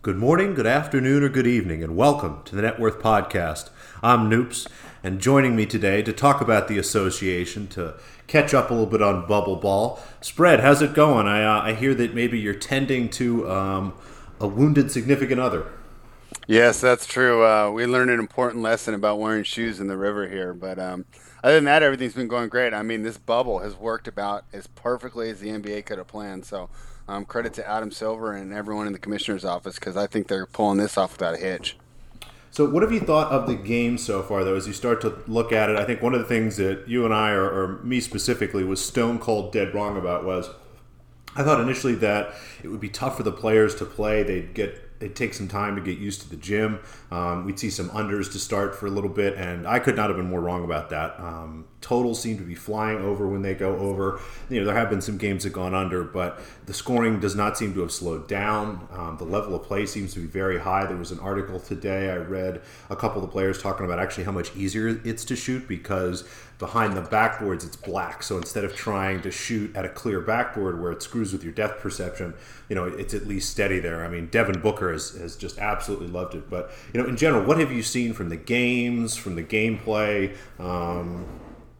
Good morning, good afternoon, or good evening, and welcome to the Net Worth Podcast. I'm Noops, and joining me today to talk about the association, to catch up a little bit on bubble ball. Spread, how's it going? I, uh, I hear that maybe you're tending to um, a wounded significant other. Yes, that's true. Uh, we learned an important lesson about wearing shoes in the river here, but um, other than that, everything's been going great. I mean, this bubble has worked about as perfectly as the NBA could have planned. So, um, credit to Adam Silver and everyone in the commissioner's office because I think they're pulling this off without a hitch. So, what have you thought of the game so far, though, as you start to look at it? I think one of the things that you and I, or, or me specifically, was stone cold dead wrong about was I thought initially that it would be tough for the players to play. They'd get it takes some time to get used to the gym. Um, we'd see some unders to start for a little bit, and I could not have been more wrong about that. Um, totals seem to be flying over when they go over. You know, there have been some games that gone under, but the scoring does not seem to have slowed down. Um, the level of play seems to be very high. There was an article today I read a couple of the players talking about actually how much easier it's to shoot because behind the backboards it's black. So instead of trying to shoot at a clear backboard where it screws with your depth perception, you know, it's at least steady there. I mean, Devin Booker has, has just absolutely loved it. But you know, in general, what have you seen from the games, from the gameplay? Um,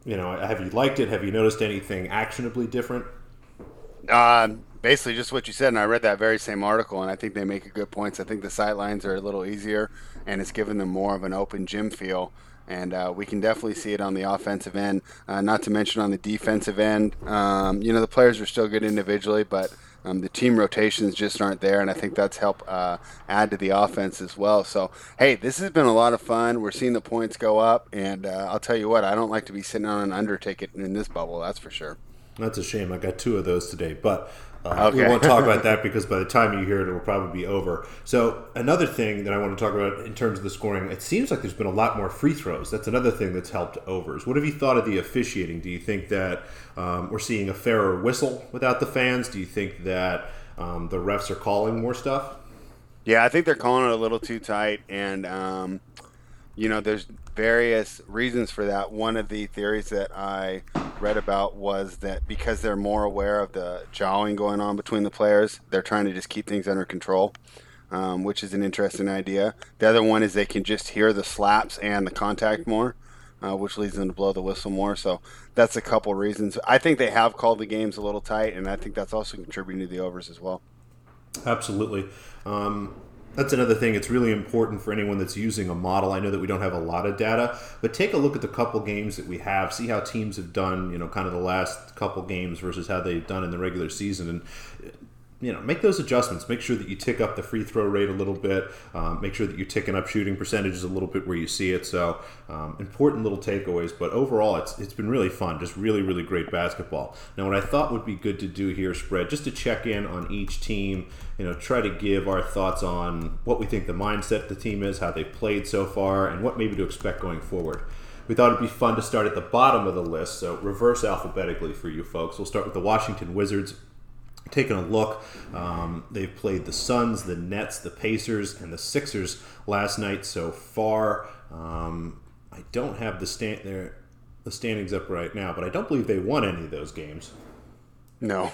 you know, have you liked it? Have you noticed anything actionably different? Uh, basically, just what you said, and I read that very same article, and I think they make a good points. I think the sight lines are a little easier, and it's given them more of an open gym feel. And uh, we can definitely see it on the offensive end, uh, not to mention on the defensive end. Um, you know, the players are still good individually, but um, the team rotations just aren't there, and I think that's helped uh, add to the offense as well. So, hey, this has been a lot of fun. We're seeing the points go up, and uh, I'll tell you what, I don't like to be sitting on an under ticket in this bubble. That's for sure. That's a shame. I got two of those today, but uh, okay. we won't talk about that because by the time you hear it, it will probably be over. So another thing that I want to talk about in terms of the scoring, it seems like there's been a lot more free throws. That's another thing that's helped overs. What have you thought of the officiating? Do you think that um, we're seeing a fairer whistle without the fans? Do you think that um, the refs are calling more stuff. Yeah, I think they're calling it a little too tight, and um, you know, there's various reasons for that. One of the theories that I read about was that because they're more aware of the jawing going on between the players, they're trying to just keep things under control. Um, which is an interesting idea. The other one is they can just hear the slaps and the contact more, uh, which leads them to blow the whistle more. So that's a couple reasons. I think they have called the games a little tight, and I think that's also contributing to the overs as well. Absolutely. Um, that's another thing. It's really important for anyone that's using a model. I know that we don't have a lot of data, but take a look at the couple games that we have. See how teams have done. You know, kind of the last couple games versus how they've done in the regular season, and you know, make those adjustments. Make sure that you tick up the free throw rate a little bit. Um, make sure that you're ticking up shooting percentages a little bit where you see it. So um, important little takeaways. But overall, it's it's been really fun. Just really really great basketball. Now, what I thought would be good to do here, spread, just to check in on each team. You know, try to give our thoughts on what we think the mindset the team is, how they've played so far, and what maybe to expect going forward. We thought it'd be fun to start at the bottom of the list, so reverse alphabetically for you folks. We'll start with the Washington Wizards taking a look. Um, they've played the Suns, the Nets, the Pacers, and the Sixers last night so far. Um, I don't have the stand there, the standings up right now, but I don't believe they won any of those games. No.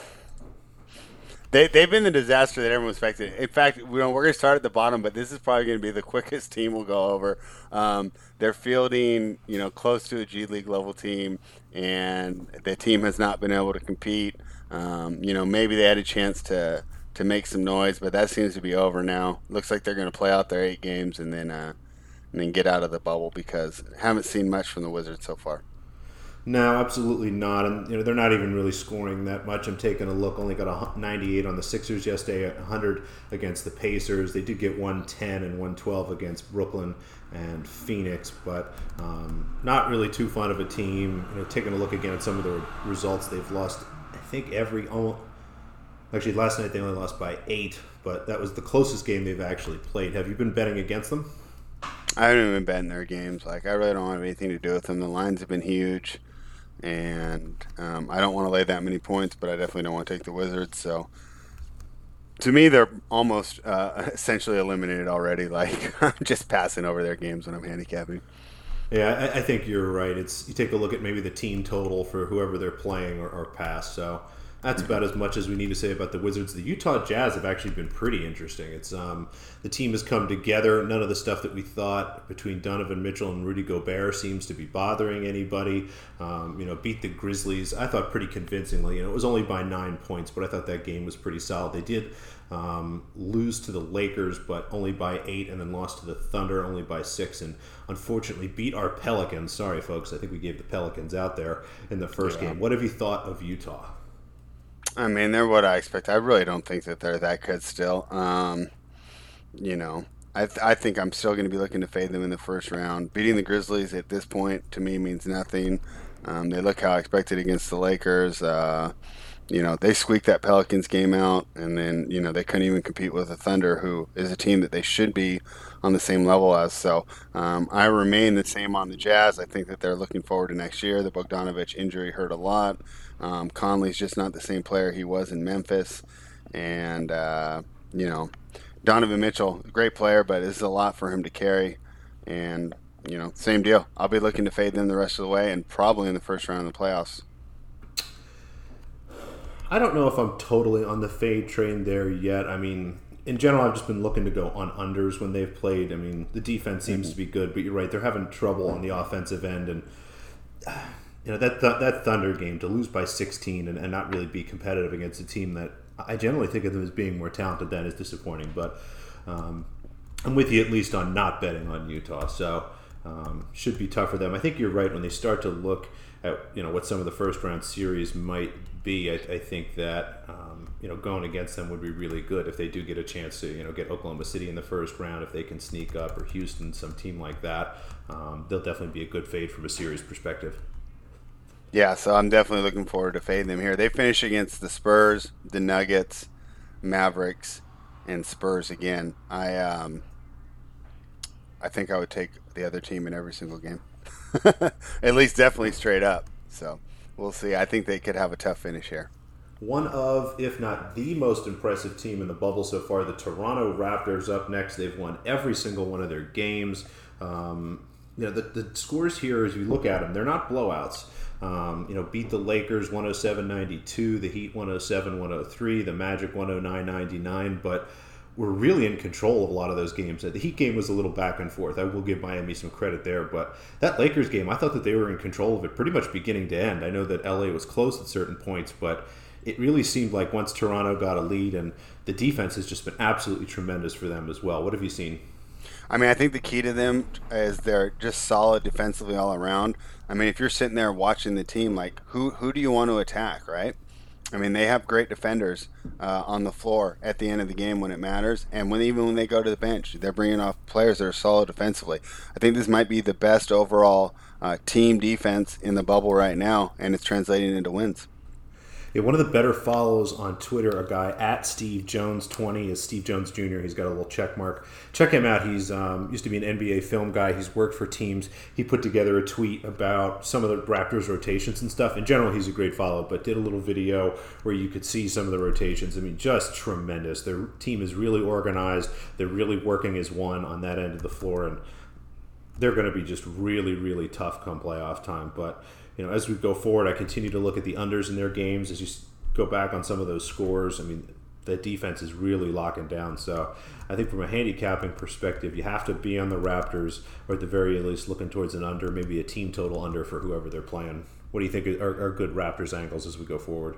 They, they've been the disaster that everyone expected. In fact, you we're going to start at the bottom, but this is probably going to be the quickest team we'll go over. Um, they're fielding, you know, close to a G League level team, and the team has not been able to compete. Um, you know, maybe they had a chance to to make some noise, but that seems to be over now. Looks like they're going to play out their eight games and then uh, and then get out of the bubble because haven't seen much from the Wizards so far. No, absolutely not. And you know they're not even really scoring that much. I'm taking a look. Only got a 98 on the Sixers yesterday, 100 against the Pacers. They did get 110 and 112 against Brooklyn and Phoenix, but um, not really too fun of a team. You know, taking a look again at some of the results, they've lost think every actually last night they only lost by eight, but that was the closest game they've actually played. Have you been betting against them? I haven't even bet in their games. Like I really don't have anything to do with them. The lines have been huge, and um, I don't want to lay that many points, but I definitely don't want to take the Wizards. So to me, they're almost uh, essentially eliminated already. Like I'm just passing over their games when I'm handicapping. Yeah, I, I, think you're right. It's you take a look at maybe the team total for whoever they're playing or, or pass. So that's about as much as we need to say about the Wizards. The Utah Jazz have actually been pretty interesting. It's um, the team has come together. None of the stuff that we thought between Donovan Mitchell and Rudy Gobert seems to be bothering anybody. Um, you know, beat the Grizzlies. I thought pretty convincingly. You know, it was only by nine points, but I thought that game was pretty solid. They did um, lose to the Lakers, but only by eight, and then lost to the Thunder only by six, and unfortunately beat our Pelicans. Sorry, folks. I think we gave the Pelicans out there in the first yeah. game. What have you thought of Utah? I mean, they're what I expect. I really don't think that they're that good still. Um, you know, I, th- I think I'm still going to be looking to fade them in the first round. Beating the Grizzlies at this point to me means nothing. Um, they look how I expected against the Lakers. Uh, you know, they squeaked that Pelicans game out, and then you know they couldn't even compete with the Thunder, who is a team that they should be on the same level as. So um, I remain the same on the Jazz. I think that they're looking forward to next year. The Bogdanovich injury hurt a lot. Um, Conley's just not the same player he was in Memphis, and uh, you know, Donovan Mitchell, great player, but it's a lot for him to carry. And you know, same deal. I'll be looking to fade them the rest of the way, and probably in the first round of the playoffs. I don't know if I'm totally on the fade train there yet. I mean, in general, I've just been looking to go on unders when they've played. I mean, the defense seems to be good, but you're right; they're having trouble on the offensive end, and you know that th- that Thunder game to lose by 16 and, and not really be competitive against a team that I generally think of them as being more talented than is disappointing. But um, I'm with you at least on not betting on Utah, so um, should be tough for them. I think you're right when they start to look at you know what some of the first round series might I think that um, you know going against them would be really good if they do get a chance to you know get Oklahoma City in the first round if they can sneak up or Houston, some team like that. Um, they'll definitely be a good fade from a series perspective. Yeah, so I'm definitely looking forward to fading them here. They finish against the Spurs, the Nuggets, Mavericks, and Spurs again. I um, I think I would take the other team in every single game. At least definitely straight up. So we'll see. I think they could have a tough finish here. One of, if not the most impressive team in the bubble so far, the Toronto Raptors up next. They've won every single one of their games. Um, you know, the, the scores here, as you look at them, they're not blowouts. Um, you know, beat the Lakers 107-92, the Heat 107-103, the Magic 109-99, but we're really in control of a lot of those games. The Heat game was a little back and forth. I will give Miami some credit there, but that Lakers game, I thought that they were in control of it pretty much beginning to end. I know that LA was close at certain points, but it really seemed like once Toronto got a lead, and the defense has just been absolutely tremendous for them as well. What have you seen? I mean, I think the key to them is they're just solid defensively all around. I mean, if you're sitting there watching the team, like who who do you want to attack, right? I mean, they have great defenders uh, on the floor at the end of the game when it matters, and when even when they go to the bench, they're bringing off players that are solid defensively. I think this might be the best overall uh, team defense in the bubble right now, and it's translating into wins. Yeah, one of the better follows on Twitter, a guy at Steve Jones twenty is Steve Jones Jr. He's got a little check mark. Check him out. He's um, used to be an NBA film guy. He's worked for teams. He put together a tweet about some of the Raptors rotations and stuff. In general, he's a great follow, but did a little video where you could see some of the rotations. I mean, just tremendous. Their team is really organized. They're really working as one on that end of the floor, and they're going to be just really, really tough come playoff time. But you know, as we go forward, I continue to look at the unders in their games as you go back on some of those scores. I mean, the defense is really locking down. So I think from a handicapping perspective, you have to be on the Raptors, or at the very least, looking towards an under, maybe a team total under for whoever they're playing. What do you think are, are good Raptors angles as we go forward?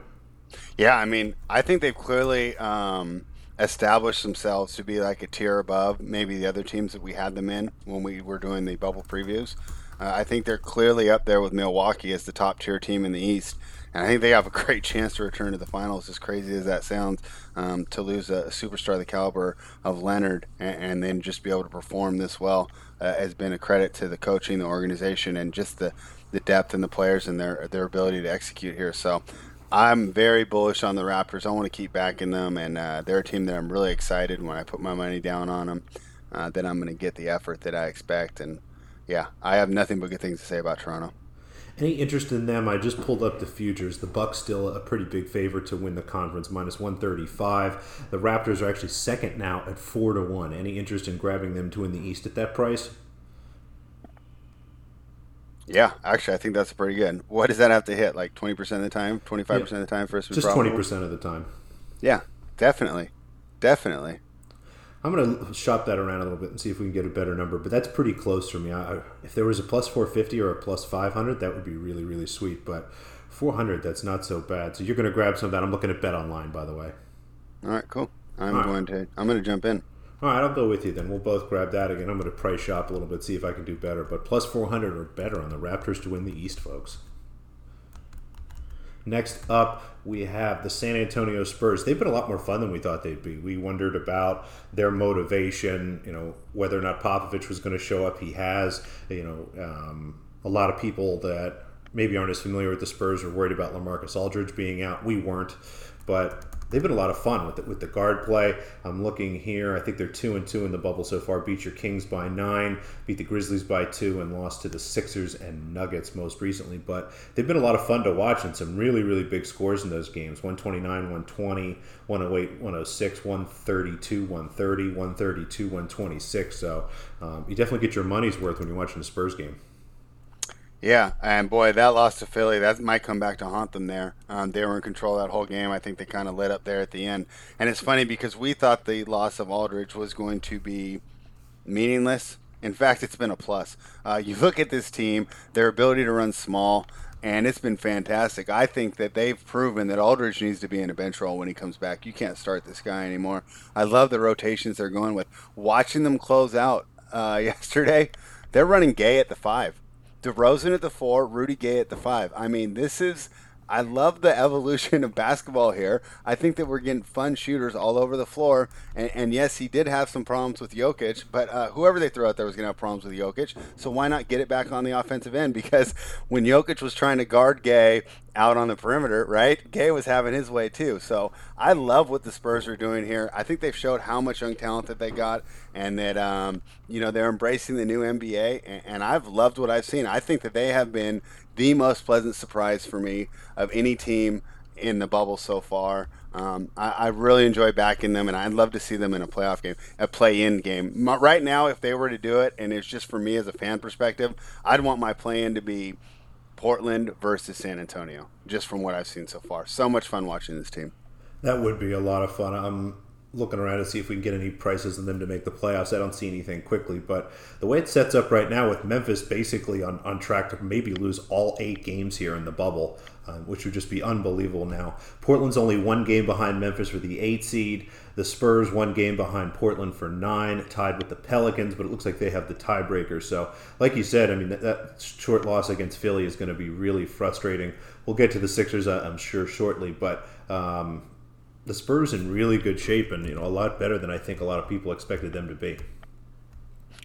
Yeah, I mean, I think they've clearly um, established themselves to be like a tier above maybe the other teams that we had them in when we were doing the bubble previews. Uh, I think they're clearly up there with Milwaukee as the top tier team in the East. And I think they have a great chance to return to the finals, as crazy as that sounds, um, to lose a, superstar of the caliber of Leonard and, and, then just be able to perform this well uh, has been a credit to the coaching, the organization, and just the, the depth and the players and their, their ability to execute here. So I'm very bullish on the Raptors. I want to keep backing them, and uh, they're a team that I'm really excited when I put my money down on them. Uh, that I'm going to get the effort that I expect, and yeah, I have nothing but good things to say about Toronto. Any interest in them? I just pulled up the futures. The Bucks still a pretty big favorite to win the conference, minus one thirty five. The Raptors are actually second now at four to one. Any interest in grabbing them to win the East at that price? Yeah, actually, I think that's pretty good. What does that have to hit? Like twenty percent of the time, twenty five percent of the time for us to Just twenty percent of the time. Yeah, definitely, definitely. I'm going to shop that around a little bit and see if we can get a better number, but that's pretty close for me. I, if there was a plus 450 or a plus 500, that would be really, really sweet. But 400, that's not so bad. So you're going to grab some of that. I'm looking at Bet Online, by the way. All right, cool. I'm All going right. to. I'm going to jump in. All right, I'll go with you then. We'll both grab that again. I'm going to price shop a little bit, see if I can do better. But plus 400 or better on the Raptors to win the East, folks. Next up, we have the San Antonio Spurs. They've been a lot more fun than we thought they'd be. We wondered about their motivation, you know, whether or not Popovich was going to show up. He has, you know, um, a lot of people that maybe aren't as familiar with the Spurs are worried about LaMarcus Aldridge being out. We weren't, but they've been a lot of fun with the, with the guard play. I'm looking here. I think they're two and two in the bubble so far. Beat your Kings by nine, beat the Grizzlies by two, and lost to the Sixers and Nuggets most recently. But they've been a lot of fun to watch and some really really big scores in those games: 129, 120, 108, 106, 132, 130, 132, 126. So um, you definitely get your money's worth when you're watching the Spurs game. Yeah, and boy, that loss to Philly, that might come back to haunt them there. Um, they were in control that whole game. I think they kind of lit up there at the end. And it's funny because we thought the loss of Aldridge was going to be meaningless. In fact, it's been a plus. Uh, you look at this team, their ability to run small, and it's been fantastic. I think that they've proven that Aldridge needs to be in a bench role when he comes back. You can't start this guy anymore. I love the rotations they're going with. Watching them close out uh, yesterday, they're running Gay at the five. DeRozan at the four, Rudy Gay at the five. I mean, this is. I love the evolution of basketball here. I think that we're getting fun shooters all over the floor. And, and yes, he did have some problems with Jokic, but uh, whoever they threw out there was going to have problems with Jokic. So why not get it back on the offensive end? Because when Jokic was trying to guard Gay out on the perimeter, right? Gay was having his way too. So I love what the Spurs are doing here. I think they've showed how much young talent that they got, and that um, you know they're embracing the new NBA. And, and I've loved what I've seen. I think that they have been the most pleasant surprise for me of any team in the bubble so far. Um, I, I, really enjoy backing them, and I'd love to see them in a playoff game, a play-in game. Right now, if they were to do it, and it's just for me as a fan perspective, I'd want my play-in to be Portland versus San Antonio, just from what I've seen so far. So much fun watching this team. That would be a lot of fun. I'm looking around to see if we can get any prices on them to make the playoffs. I don't see anything quickly, but the way it sets up right now with Memphis basically on, on track to maybe lose all eight games here in the bubble, um, which would just be unbelievable now. Portland's only one game behind Memphis for the eight seed. The Spurs one game behind Portland for nine, tied with the Pelicans, but it looks like they have the tiebreaker. So, like you said, I mean, that, that short loss against Philly is going to be really frustrating. We'll get to the Sixers, I'm sure, shortly, but um, the Spurs in really good shape and, you know, a lot better than I think a lot of people expected them to be.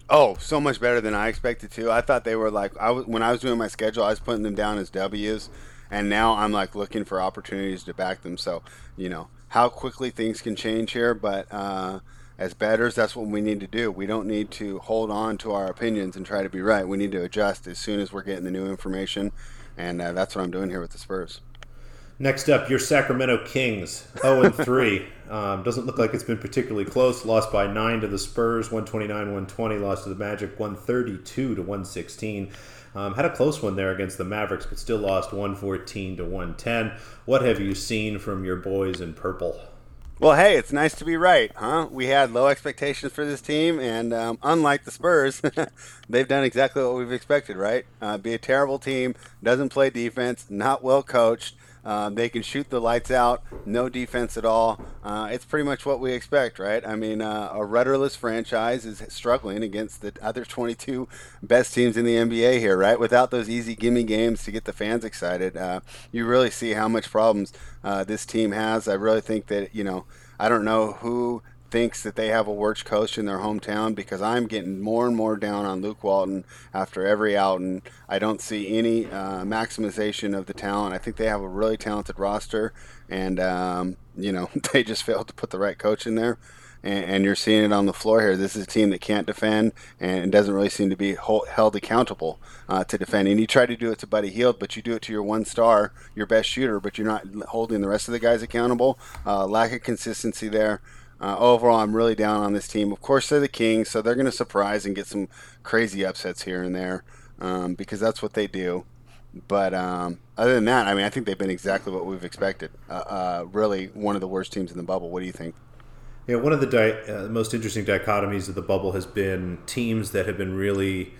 Oh, so much better than I expected to. I thought they were like I was when I was doing my schedule, I was putting them down as W's, and now I'm like looking for opportunities to back them. So, you know, how quickly things can change here, but uh, as batters, that's what we need to do. We don't need to hold on to our opinions and try to be right. We need to adjust as soon as we're getting the new information, and uh, that's what I'm doing here with the Spurs. Next up, your Sacramento Kings, 0 and 3. Um, doesn't look like it's been particularly close. Lost by nine to the Spurs, 129 120. Lost to the Magic, 132 to 116. Um, had a close one there against the Mavericks, but still lost 114 to 110. What have you seen from your boys in purple? Well, hey, it's nice to be right, huh? We had low expectations for this team, and um, unlike the Spurs, they've done exactly what we've expected, right? Uh, be a terrible team, doesn't play defense, not well coached, um, they can shoot the lights out, no defense at all. Uh, it's pretty much what we expect, right? I mean, uh, a rudderless franchise is struggling against the other 22 best teams in the NBA here, right? Without those easy gimme games to get the fans excited, uh, you really see how much problems uh, this team has. I really think that, you know, I don't know who thinks that they have a worse coach in their hometown because I'm getting more and more down on Luke Walton after every out, and I don't see any uh, maximization of the talent. I think they have a really talented roster, and um, you know they just failed to put the right coach in there. And, and, you're seeing it on the floor here. This is a team that can't defend and doesn't really seem to be hold, held accountable uh, to defend. And you try to do it to Buddy Hield, but you do it to your one star, your best shooter, but you're not holding the rest of the guys accountable. Uh, lack of consistency there. Uh, overall, I'm really down on this team. Of course, they're the Kings, so they're going to surprise and get some crazy upsets here and there. um, because that's what they do. But um, other than that, I mean, I think they've been exactly what we've expected. Uh, uh, really, one of the worst teams in the bubble. What do you think? Yeah, one of the di- uh, most interesting dichotomies of the bubble has been teams that have been really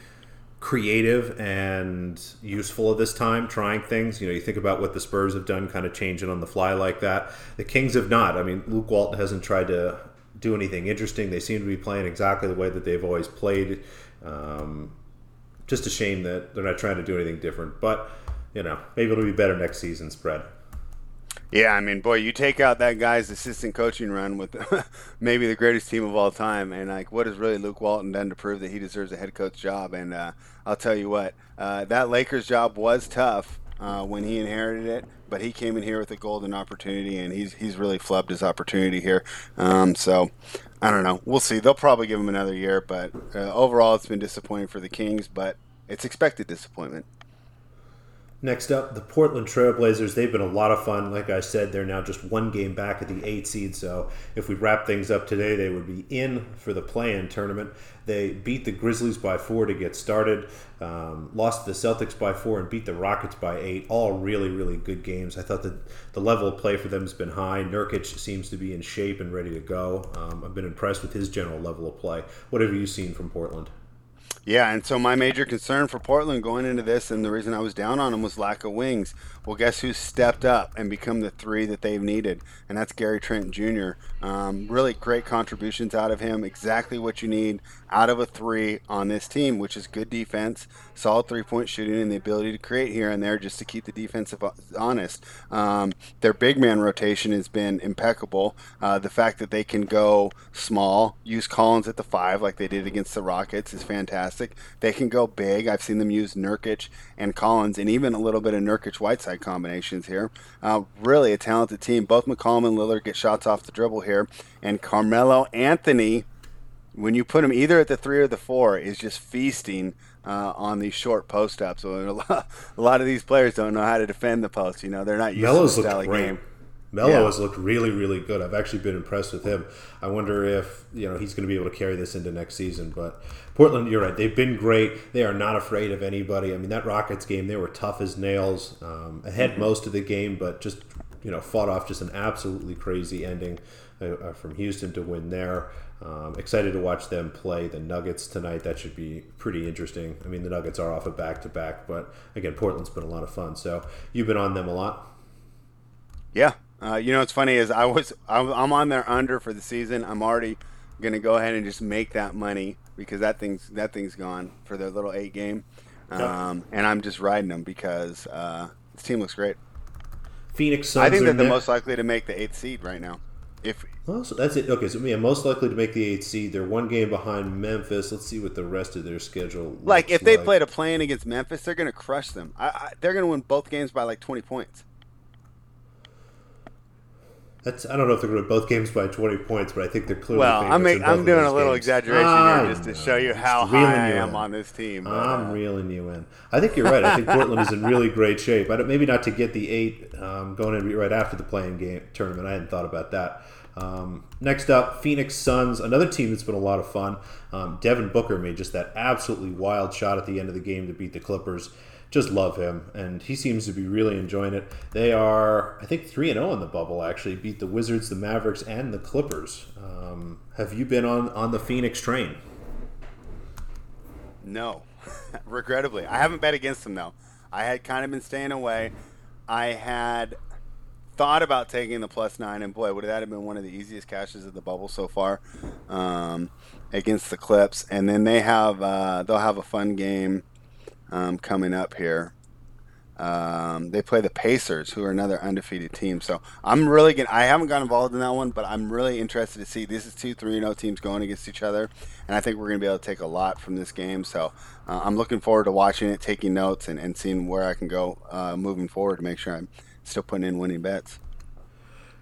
creative and useful at this time, trying things. You know, you think about what the Spurs have done, kind of changing on the fly like that. The Kings have not. I mean, Luke Walton hasn't tried to do anything interesting. They seem to be playing exactly the way that they've always played. Um, just a shame that they're not trying to do anything different. But you know, maybe it'll be better next season spread. Yeah, I mean, boy, you take out that guy's assistant coaching run with maybe the greatest team of all time, and like, what has really Luke Walton done to prove that he deserves a head coach job? And uh, I'll tell you what, uh, that Lakers job was tough uh, when he inherited it, but he came in here with a golden opportunity, and he's he's really flubbed his opportunity here. Um, so I don't know. We'll see. They'll probably give him another year, but uh, overall, it's been disappointing for the Kings, but it's expected disappointment. Next up, the Portland Trailblazers. They've been a lot of fun. Like I said, they're now just one game back at the eight seed. So if we wrap things up today, they would be in for the play-in tournament. They beat the Grizzlies by four to get started, um, lost the Celtics by four, and beat the Rockets by eight. All really, really good games. I thought that the level of play for them has been high. Nurkic seems to be in shape and ready to go. Um, I've been impressed with his general level of play. What have you seen from Portland? Yeah, and so my major concern for Portland going into this, and the reason I was down on them was lack of wings. Well, guess who stepped up and become the three that they've needed, and that's Gary Trent Jr. Um, really great contributions out of him. Exactly what you need out of a three on this team, which is good defense, solid three point shooting, and the ability to create here and there just to keep the defensive honest. Um, their big man rotation has been impeccable. Uh, the fact that they can go small, use Collins at the five like they did against the Rockets is fantastic. They can go big. I've seen them use Nurkic and Collins, and even a little bit of Nurkic Whiteside combinations here. Uh, really a talented team. Both McCollum and Lillard get shots off the dribble here, and Carmelo Anthony when you put him either at the three or the four, is just feasting uh, on these short post ups. So a lot, a lot, of these players don't know how to defend the post. You know, they're not used Melo's to the style game. Melo yeah. has looked really, really good. I've actually been impressed with him. I wonder if you know he's going to be able to carry this into next season. But Portland, you're right. They've been great. They are not afraid of anybody. I mean, that Rockets game, they were tough as nails. Um, ahead mm-hmm. most of the game, but just you know fought off just an absolutely crazy ending uh, uh from Houston to win there. Um, excited to watch them play the Nuggets tonight. That should be pretty interesting. I mean, the Nuggets are off a back to back, but again, Portland's been a lot of fun. So you've been on them a lot. Yeah, uh, you know what's funny is I was I'm on their under for the season. I'm already gonna go ahead and just make that money because that thing's that thing's gone for their little eight game, um, and I'm just riding them because uh, this team looks great. Phoenix Suns. I think they're the most likely to make the eighth seed right now. If oh, so that's it. Okay, so yeah, most likely to make the eighth seed. They're one game behind Memphis. Let's see what the rest of their schedule. Like if they like. played a play-in against Memphis, they're going to crush them. I, I, they're going to win both games by like twenty points. That's I don't know if they're going to both games by twenty points, but I think they're clearly. Well, I'm make, I'm doing a little games. exaggeration here just to show you how high I am in. on this team. But, I'm uh, reeling you in. I think you're right. I think Portland is in really great shape. I don't, maybe not to get the eight um, going in right after the play-in game tournament. I hadn't thought about that. Um, next up, Phoenix Suns, another team that's been a lot of fun. Um, Devin Booker made just that absolutely wild shot at the end of the game to beat the Clippers. Just love him, and he seems to be really enjoying it. They are, I think, three and zero oh in the bubble. Actually, beat the Wizards, the Mavericks, and the Clippers. Um, have you been on on the Phoenix train? No, regrettably, I haven't bet against them though. I had kind of been staying away. I had thought about taking the plus nine, and boy, would that have been one of the easiest cashes of the bubble so far um, against the Clips. And then they have uh, they'll have a fun game um, coming up here. Um, they play the Pacers, who are another undefeated team. So I'm really getting. I haven't got involved in that one, but I'm really interested to see. This is two three zero oh teams going against each other, and I think we're going to be able to take a lot from this game. So uh, I'm looking forward to watching it, taking notes, and, and seeing where I can go uh, moving forward to make sure I'm still putting in winning bets.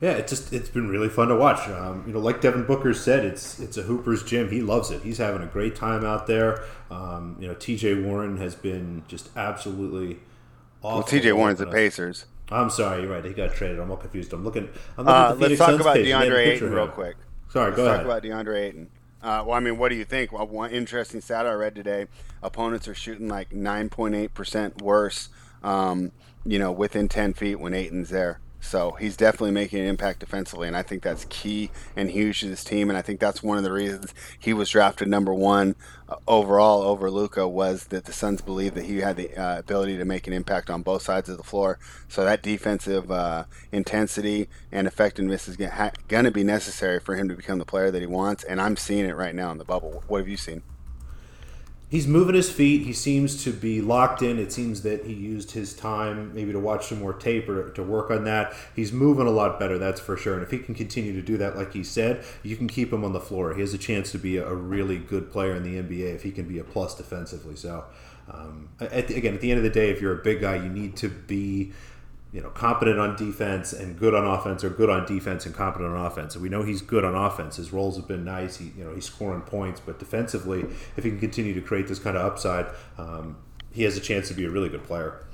Yeah, it just it's been really fun to watch. Um, you know, like Devin Booker said, it's it's a Hooper's gym. He loves it. He's having a great time out there. Um, you know, T.J. Warren has been just absolutely awful. Well, T.J. Warren's the Pacers. I'm sorry, you're right. He got traded. I'm all confused. I'm looking. I'm looking uh, let's talk Suns about page. DeAndre Ayton real quick. Sorry, go ahead. let's go talk ahead. about DeAndre Ayton. Uh, well, I mean, what do you think? Well, one interesting stat I read today: opponents are shooting like 9.8 percent worse, um, you know, within 10 feet when Ayton's there. So he's definitely making an impact defensively, and I think that's key and huge to this team. And I think that's one of the reasons he was drafted number one uh, overall over Luka was that the Suns believed that he had the uh, ability to make an impact on both sides of the floor. So that defensive uh, intensity and effectiveness is going to be necessary for him to become the player that he wants. And I'm seeing it right now in the bubble. What have you seen? He's moving his feet. He seems to be locked in. It seems that he used his time maybe to watch some more tape or to work on that. He's moving a lot better, that's for sure. And if he can continue to do that, like he said, you can keep him on the floor. He has a chance to be a really good player in the NBA if he can be a plus defensively. So, um, at the, again, at the end of the day, if you're a big guy, you need to be you know, competent on defense and good on offense, or good on defense and competent on offense. And we know he's good on offense. His roles have been nice. He, you know, he's scoring points, but defensively, if he can continue to create this kind of upside, um, he has a chance to be a really good player.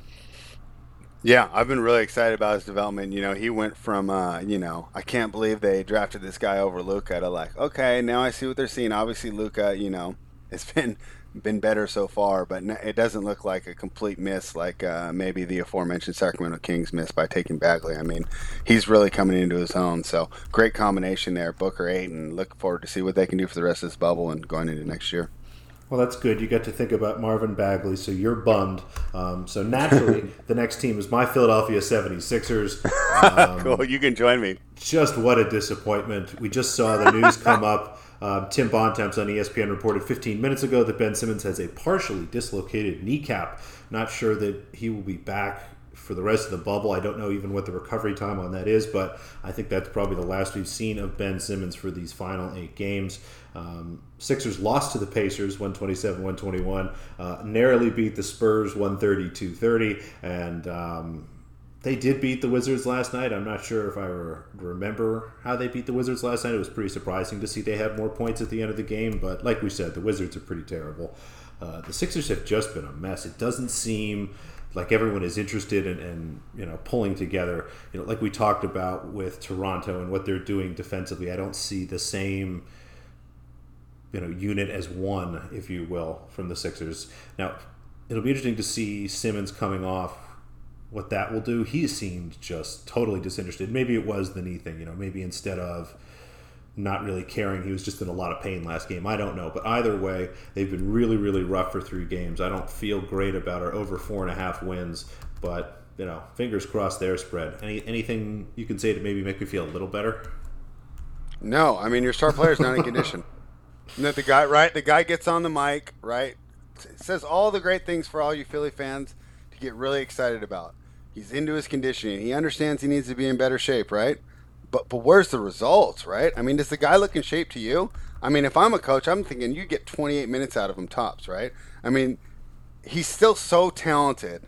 Yeah, I've been really excited about his development. You know, he went from, uh, you know, I can't believe they drafted this guy over Luka to like, okay, now I see what they're seeing. Obviously, Luka, you know, has been been better so far, but it doesn't look like a complete miss like uh, maybe the aforementioned Sacramento Kings miss by taking Bagley. I mean, he's really coming into his own. So great combination there, Booker Ayton, and look forward to see what they can do for the rest of this bubble and going into next year. Well, that's good. You got to think about Marvin Bagley, so you're bummed. Um, so naturally, the next team is my Philadelphia 76ers. Um, cool. You can join me. Just what a disappointment. We just saw the news come up. Um, Tim Bontemps on ESPN reported 15 minutes ago that Ben Simmons has a partially dislocated kneecap. Not sure that he will be back for the rest of the bubble. I don't know even what the recovery time on that is, but I think that's probably the last we've seen of Ben Simmons for these final eight games. Um, Sixers lost to the Pacers 127 121, uh, narrowly beat the Spurs 130 230, and um, they did beat the Wizards last night. I'm not sure if I remember how they beat the Wizards last night. It was pretty surprising to see they had more points at the end of the game, but like we said, the Wizards are pretty terrible. Uh, the Sixers have just been a mess. It doesn't seem like everyone is interested in, in, you know pulling together. You know, like we talked about with Toronto and what they're doing defensively. I don't see the same you know unit as one, if you will, from the Sixers. Now, it'll be interesting to see Simmons coming off what that will do. He seemed just totally disinterested. Maybe it was the knee thing, you know, maybe instead of not really caring, he was just in a lot of pain last game. I don't know. But either way, they've been really, really rough for three games. I don't feel great about our over four and a half wins, but you know, fingers crossed their spread. Any anything you can say to maybe make me feel a little better? No, I mean your star player's not in condition. That the guy right, the guy gets on the mic, right? Says all the great things for all you Philly fans to get really excited about. He's into his conditioning. He understands he needs to be in better shape, right? But but where's the results, right? I mean, does the guy look in shape to you? I mean, if I'm a coach, I'm thinking you get 28 minutes out of him tops, right? I mean, he's still so talented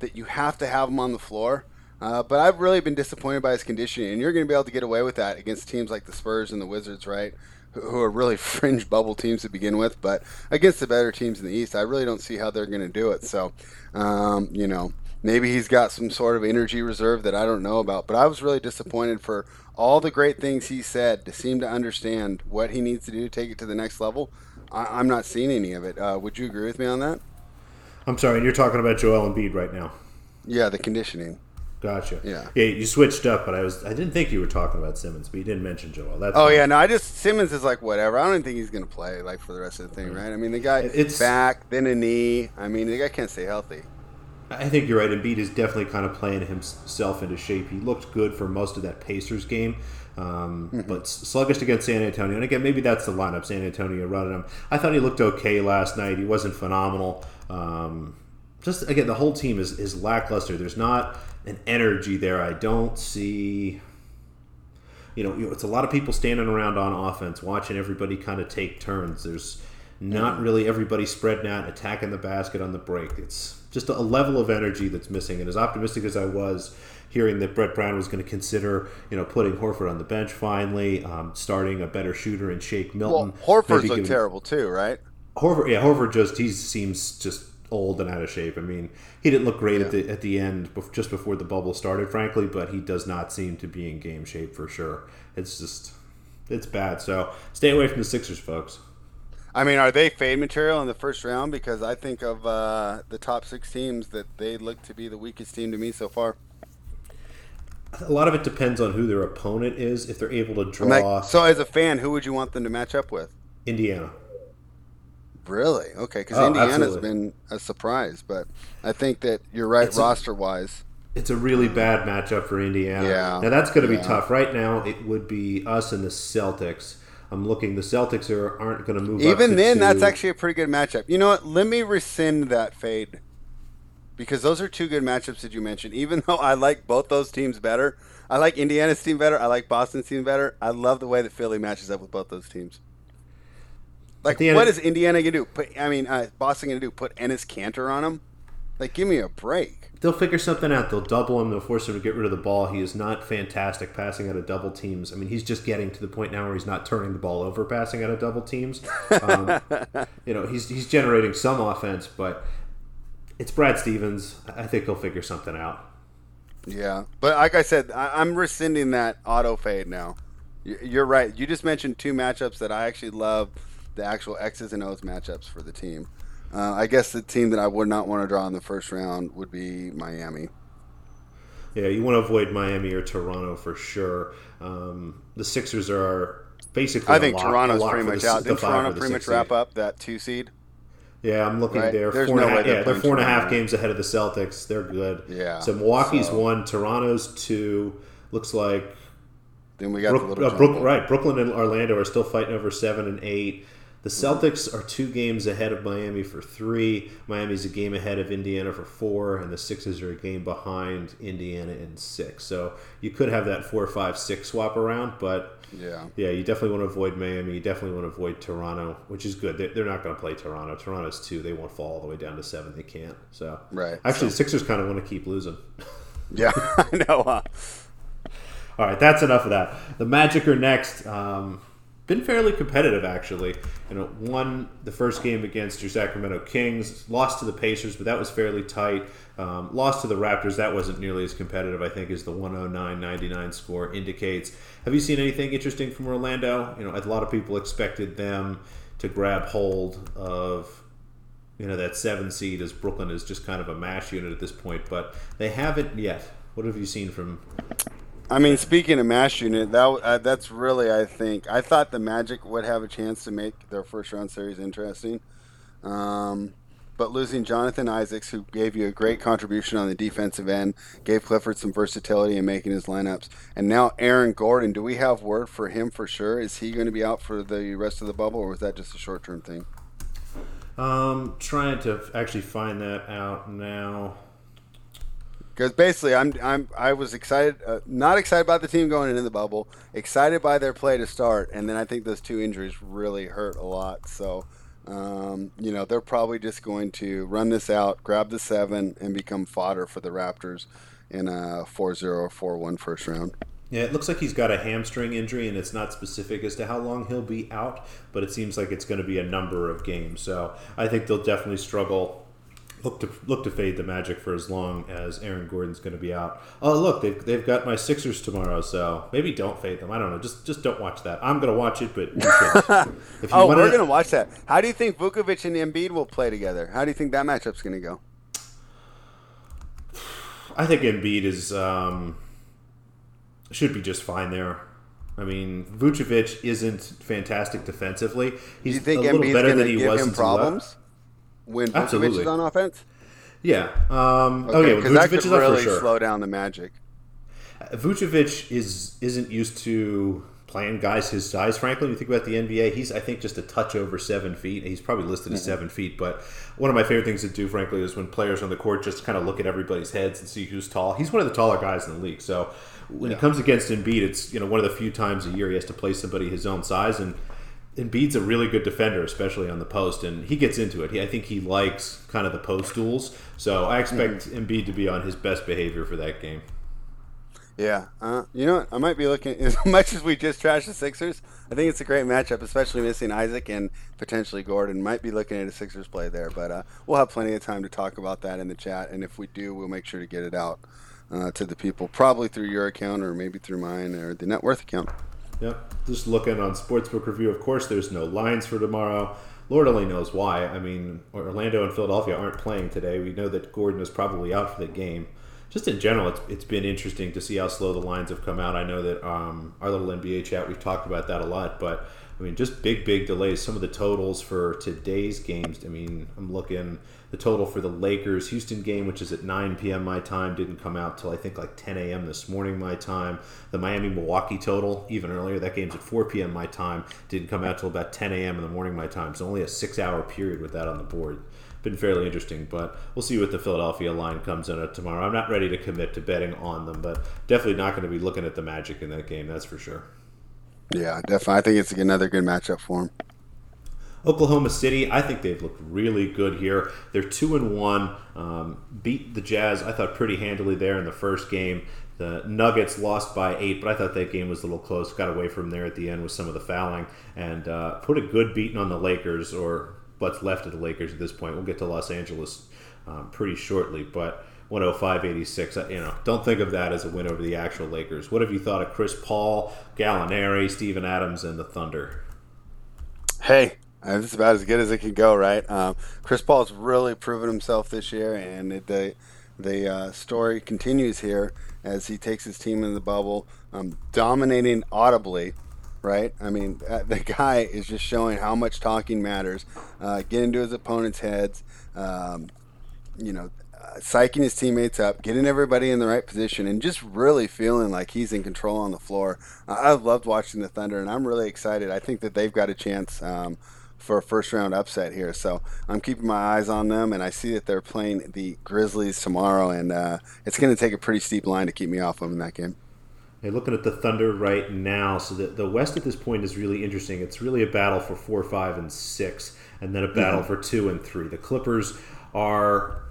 that you have to have him on the floor. Uh, but I've really been disappointed by his conditioning, and you're going to be able to get away with that against teams like the Spurs and the Wizards, right? Who are really fringe bubble teams to begin with, but against the better teams in the East, I really don't see how they're going to do it. So, um, you know, Maybe he's got some sort of energy reserve that I don't know about. But I was really disappointed for all the great things he said to seem to understand what he needs to do to take it to the next level. I, am not seeing any of it. Uh, would you agree with me on that? I'm sorry, and you're talking about Joel Embiid right now. Yeah, the conditioning. Gotcha. Yeah. Yeah, you switched up, but I was I didn't think you were talking about Simmons, but you didn't mention Joel. That's oh yeah, no, I just Simmons is like whatever. I don't even think he's gonna play like for the rest of the thing, right? I mean, the guy it's back, then a knee. I mean, the guy can't stay healthy. I think you're right. Embiid is definitely kind of playing himself into shape. He looked good for most of that Pacers game, um, mm-hmm. but sluggish against San Antonio. And again, maybe that's the lineup San Antonio running him. I thought he looked okay last night. He wasn't phenomenal. Um, just again, the whole team is, is lackluster. There's not an energy there. I don't see. You know, it's a lot of people standing around on offense, watching everybody kind of take turns. There's not really everybody spreading out, attacking the basket on the break. It's just a level of energy that's missing. And as optimistic as I was hearing that Brett Brown was going to consider, you know, putting Horford on the bench finally, um, starting a better shooter in Shake Milton. Well, Horford's look terrible too, right? Horford, yeah, Horford just he seems just old and out of shape. I mean, he didn't look great yeah. at the at the end, just before the bubble started, frankly, but he does not seem to be in game shape for sure. It's just it's bad. So stay away from the Sixers, folks. I mean, are they fade material in the first round? Because I think of uh, the top six teams that they look to be the weakest team to me so far. A lot of it depends on who their opponent is. If they're able to draw. Like, so, as a fan, who would you want them to match up with? Indiana. Really? Okay, because oh, Indiana's absolutely. been a surprise, but I think that you're right roster wise. It's a really bad matchup for Indiana. Yeah. Now that's going to yeah. be tough. Right now, it would be us and the Celtics. I'm looking. The Celtics are aren't going to move. Even then, two. that's actually a pretty good matchup. You know what? Let me rescind that fade because those are two good matchups that you mentioned. Even though I like both those teams better, I like Indiana's team better. I like Boston's team better. I love the way that Philly matches up with both those teams. Like, what is Indiana gonna do? Put, I mean, uh, Boston gonna do? Put Enes Kanter on him? Like, give me a break. They'll figure something out. They'll double him. They'll force him to get rid of the ball. He is not fantastic passing out of double teams. I mean, he's just getting to the point now where he's not turning the ball over passing out of double teams. Um, you know, he's he's generating some offense, but it's Brad Stevens. I think he'll figure something out. Yeah, but like I said, I, am rescinding that auto fade now. You're right. You just mentioned two matchups that I actually love the actual X's and O's matchups for the team. Uh, I guess the team that I would not want to draw in the first round would be Miami. Yeah, you want to avoid Miami or Toronto for sure. Um, the Sixers are basically. I think lock, Toronto's pretty much the, out. Did Toronto pretty much wrap up that two seed? Yeah, I'm looking right? there. There's four no half, yeah, they're four and a half games ahead of the Celtics. They're good. Yeah. So Milwaukee's so. one, Toronto's two. Looks like. Then we got Brook, uh, Brook, right. Brooklyn and Orlando are still fighting over seven and eight. The Celtics are two games ahead of Miami for three. Miami's a game ahead of Indiana for four, and the Sixers are a game behind Indiana in six. So you could have that four, five, six swap around, but yeah, yeah, you definitely want to avoid Miami. You definitely want to avoid Toronto, which is good. They're not going to play Toronto. Toronto's two. They won't fall all the way down to seven. They can't. So right. Actually, so. the Sixers kind of want to keep losing. yeah, I know. Huh? All right, that's enough of that. The Magic are next. Um, been fairly competitive actually. You know, won the first game against your Sacramento Kings, lost to the Pacers, but that was fairly tight. Um, lost to the Raptors, that wasn't nearly as competitive, I think, as the 109-99 score indicates. Have you seen anything interesting from Orlando? You know, a lot of people expected them to grab hold of you know that seven seed as Brooklyn is just kind of a mash unit at this point, but they haven't yet. What have you seen from I mean, speaking of mash unit, that uh, that's really I think I thought the Magic would have a chance to make their first round series interesting, um, but losing Jonathan Isaacs, who gave you a great contribution on the defensive end, gave Clifford some versatility in making his lineups, and now Aaron Gordon. Do we have word for him for sure? Is he going to be out for the rest of the bubble, or was that just a short term thing? Um, trying to actually find that out now because basically I'm I'm I was excited, uh, not excited about the team going into the bubble, excited by their play to start, and then I think those two injuries really hurt a lot. So, um, you know, they're probably just going to run this out, grab the seven, and become fodder for the Raptors in a 4-0 4-1 first round. Yeah, it looks like he's got a hamstring injury, and it's not specific as to how long he'll be out, but it seems like it's going to be a number of games. So I think they'll definitely struggle look to look to fade the Magic for as long as Aaron Gordon's going to be out. Oh, look, they've, they've got my Sixers tomorrow, so maybe don't fade them. I don't know. Just just don't watch that. I'm going to watch it, but oh, we're going to watch that. How do you think Vucevic and Embiid will play together? How do you think that matchup's going to go? I think Embiid is um, should be just fine there. I mean, Vucevic isn't fantastic defensively. He's you think a little Embiid's better than he was. Problems? When Vucevic is on offense? Yeah. Um, okay, oh yeah, because that could really sure. slow down the Magic. Vucevic is isn't used to playing guys his size. Frankly, when you think about the NBA, he's I think just a touch over seven feet. He's probably listed as mm-hmm. seven feet, but one of my favorite things to do, frankly, is when players on the court just kind of look at everybody's heads and see who's tall. He's one of the taller guys in the league, so when yeah. it comes against Embiid, it's you know one of the few times a year he has to play somebody his own size and Embiid's a really good defender, especially on the post, and he gets into it. He, I think he likes kind of the post duels, so I expect mm. Embiid to be on his best behavior for that game. Yeah, uh, you know what? I might be looking as much as we just trashed the Sixers. I think it's a great matchup, especially missing Isaac and potentially Gordon. Might be looking at a Sixers play there, but uh, we'll have plenty of time to talk about that in the chat. And if we do, we'll make sure to get it out uh, to the people, probably through your account or maybe through mine or the net worth account. Yep. Just looking on Sportsbook Review. Of course, there's no lines for tomorrow. Lord only knows why. I mean, Orlando and Philadelphia aren't playing today. We know that Gordon is probably out for the game. Just in general, it's, it's been interesting to see how slow the lines have come out. I know that um, our little NBA chat, we've talked about that a lot, but I mean, just big, big delays. Some of the totals for today's games. I mean, I'm looking the total for the Lakers Houston game, which is at 9 p.m. my time, didn't come out till I think like 10 a.m. this morning my time. The Miami Milwaukee total, even earlier, that game's at 4 p.m. my time, didn't come out till about 10 a.m. in the morning my time. So only a six-hour period with that on the board. Been fairly interesting, but we'll see what the Philadelphia line comes in at tomorrow. I'm not ready to commit to betting on them, but definitely not going to be looking at the Magic in that game. That's for sure. Yeah, definitely. I think it's another good matchup for them. Oklahoma City, I think they've looked really good here. They're two and one. Um, beat the Jazz, I thought, pretty handily there in the first game. The Nuggets lost by eight, but I thought that game was a little close. Got away from there at the end with some of the fouling and uh, put a good beating on the Lakers, or what's left of the Lakers at this point. We'll get to Los Angeles um, pretty shortly, but 105-86. You know, don't think of that as a win over the actual Lakers. What have you thought of Chris Paul, Gallinari, Steven Adams, and the Thunder? Hey, uh, this about as good as it can go, right? Um, Chris Paul's really proven himself this year, and it, the the uh, story continues here as he takes his team in the bubble, um, dominating audibly. Right? I mean, uh, the guy is just showing how much talking matters. Uh, get into his opponent's heads. Um, you know, uh, psyching his teammates up, getting everybody in the right position, and just really feeling like he's in control on the floor. I've loved watching the Thunder, and I'm really excited. I think that they've got a chance um, for a first round upset here. So I'm keeping my eyes on them, and I see that they're playing the Grizzlies tomorrow, and uh, it's going to take a pretty steep line to keep me off them in that game. Looking at the Thunder right now, so the, the West at this point is really interesting. It's really a battle for four, five, and six, and then a battle mm-hmm. for two and three. The Clippers are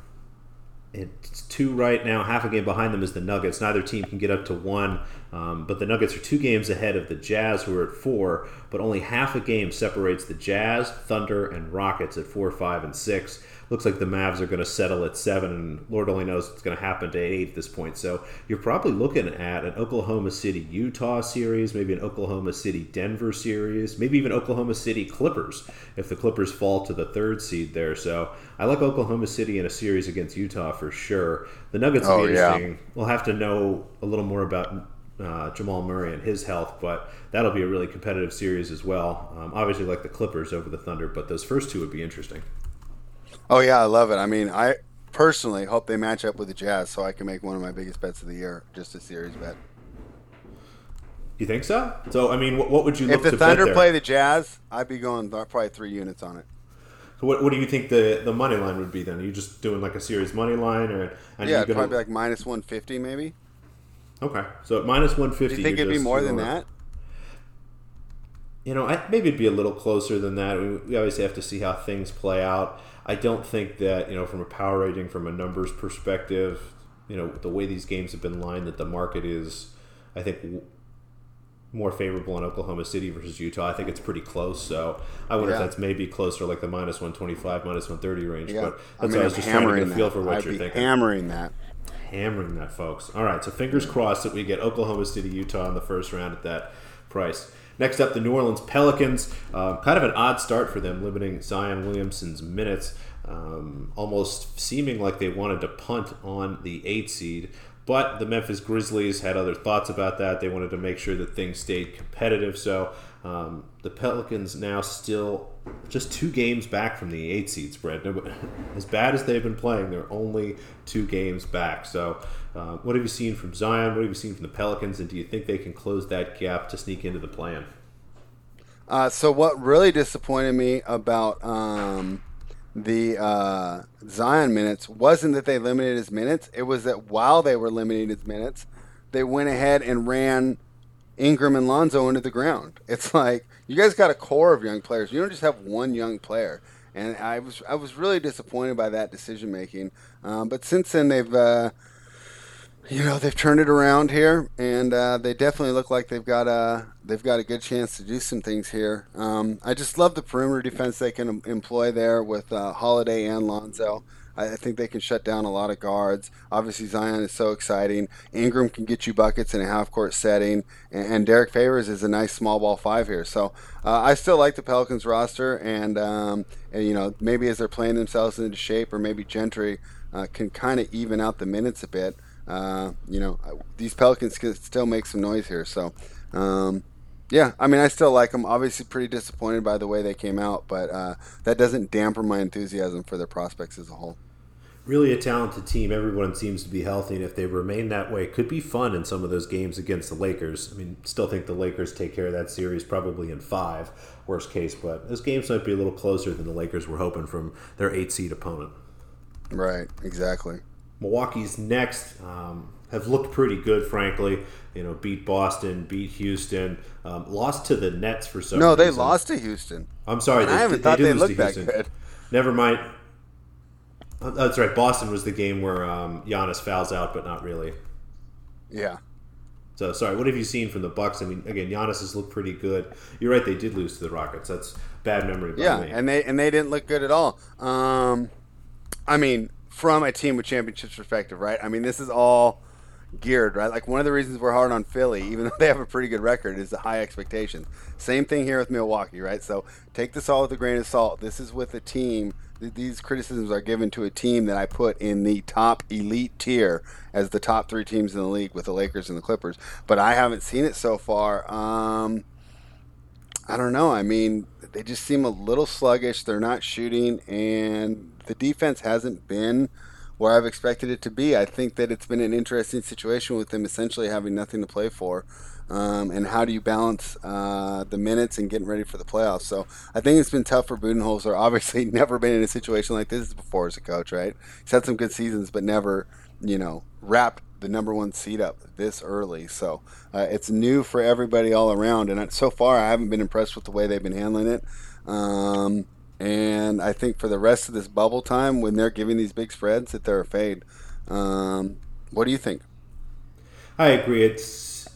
it's two right now. Half a game behind them is the Nuggets. Neither team can get up to one, um, but the Nuggets are two games ahead of the Jazz, who are at four. But only half a game separates the Jazz, Thunder, and Rockets at four, five, and six looks like the Mavs are going to settle at seven, and Lord only knows what's going to happen to eight at this point. So you're probably looking at an Oklahoma City Utah series, maybe an Oklahoma City Denver series, maybe even Oklahoma City Clippers if the Clippers fall to the third seed there. So I like Oklahoma City in a series against Utah for sure. The Nuggets will oh, be interesting. Yeah. We'll have to know a little more about uh, Jamal Murray and his health, but that'll be a really competitive series as well. Um, obviously, like the Clippers over the Thunder, but those first two would be interesting. Oh yeah, I love it. I mean, I personally hope they match up with the Jazz so I can make one of my biggest bets of the year, just a series bet. You think so? So I mean, what, what would you? If the Thunder play the Jazz, I'd be going probably three units on it. So what, what do you think the, the money line would be then? Are you just doing like a series money line, or yeah, gonna... probably like minus one fifty maybe. Okay, so at minus one fifty. Do you think it'd be more than that? You know, I, maybe it'd be a little closer than that. We, we obviously have to see how things play out. I don't think that you know from a power rating, from a numbers perspective, you know the way these games have been lined, that the market is, I think, more favorable in Oklahoma City versus Utah. I think it's pretty close. So I wonder yeah. if that's maybe closer, like the minus one twenty five, minus one thirty range. Yeah. But that's I mean, why I was just trying to get a feel for what I'd you're thinking. Hammering that. Hammering that, folks. All right, so fingers crossed that we get Oklahoma City, Utah in the first round at that price. Next up, the New Orleans Pelicans. Uh, kind of an odd start for them, limiting Zion Williamson's minutes, um, almost seeming like they wanted to punt on the eight seed. But the Memphis Grizzlies had other thoughts about that. They wanted to make sure that things stayed competitive. So um, the Pelicans now still just two games back from the eight seed spread. As bad as they've been playing, they're only two games back. So, uh, what have you seen from Zion? What have you seen from the Pelicans? And do you think they can close that gap to sneak into the plan? Uh, so, what really disappointed me about um, the uh, Zion minutes wasn't that they limited his minutes. It was that while they were limiting his minutes, they went ahead and ran Ingram and Lonzo into the ground. It's like you guys got a core of young players. You don't just have one young player. And I was I was really disappointed by that decision making. Um, but since then they've uh, you know they've turned it around here, and uh, they definitely look like they've got a they've got a good chance to do some things here. Um, I just love the perimeter defense they can employ there with uh, Holiday and Lonzo. I, think they can shut down a lot of guards. Obviously, Zion is so exciting. Ingram can get you buckets in a half court setting, and, Derrick Favors is a nice small ball five here. So uh, I still like the Pelicans roster, and, um, and you know maybe as they're playing themselves into shape, or maybe Gentry uh, can kind of even out the minutes a bit. Uh, you know, these Pelicans can still make some noise here. So, um, yeah, I mean, I still like them. Obviously, pretty disappointed by the way they came out, but uh, that doesn't dampen my enthusiasm for their prospects as a whole. Really a talented team. Everyone seems to be healthy, and if they remain that way, could be fun in some of those games against the Lakers. I mean, still think the Lakers take care of that series probably in five, worst case, but those games might be a little closer than the Lakers were hoping from their eight seed opponent. Right, exactly. Milwaukee's next um, have looked pretty good, frankly. You know, beat Boston, beat Houston, um, lost to the Nets for some. Reason. No, they reason. lost to Houston. I'm sorry, they, I haven't they, thought they, they looked that good. Never mind. Oh, that's right. Boston was the game where um, Giannis fouls out, but not really. Yeah. So sorry. What have you seen from the Bucks? I mean, again, Giannis has looked pretty good. You're right. They did lose to the Rockets. That's bad memory. yeah, me. and they and they didn't look good at all. Um, I mean, from a team with championships perspective, right? I mean, this is all geared, right? Like one of the reasons we're hard on Philly, even though they have a pretty good record, is the high expectations. Same thing here with Milwaukee, right? So take this all with a grain of salt. This is with a team. These criticisms are given to a team that I put in the top elite tier as the top three teams in the league with the Lakers and the Clippers. But I haven't seen it so far. Um, I don't know. I mean, they just seem a little sluggish. They're not shooting, and the defense hasn't been where I've expected it to be. I think that it's been an interesting situation with them essentially having nothing to play for. Um, and how do you balance uh, the minutes and getting ready for the playoffs? So I think it's been tough for Budenholzer. Obviously, never been in a situation like this before as a coach, right? He's had some good seasons, but never, you know, wrapped the number one seed up this early. So uh, it's new for everybody all around. And so far, I haven't been impressed with the way they've been handling it. Um, and I think for the rest of this bubble time, when they're giving these big spreads, that they're a fade. Um, what do you think? I agree. It's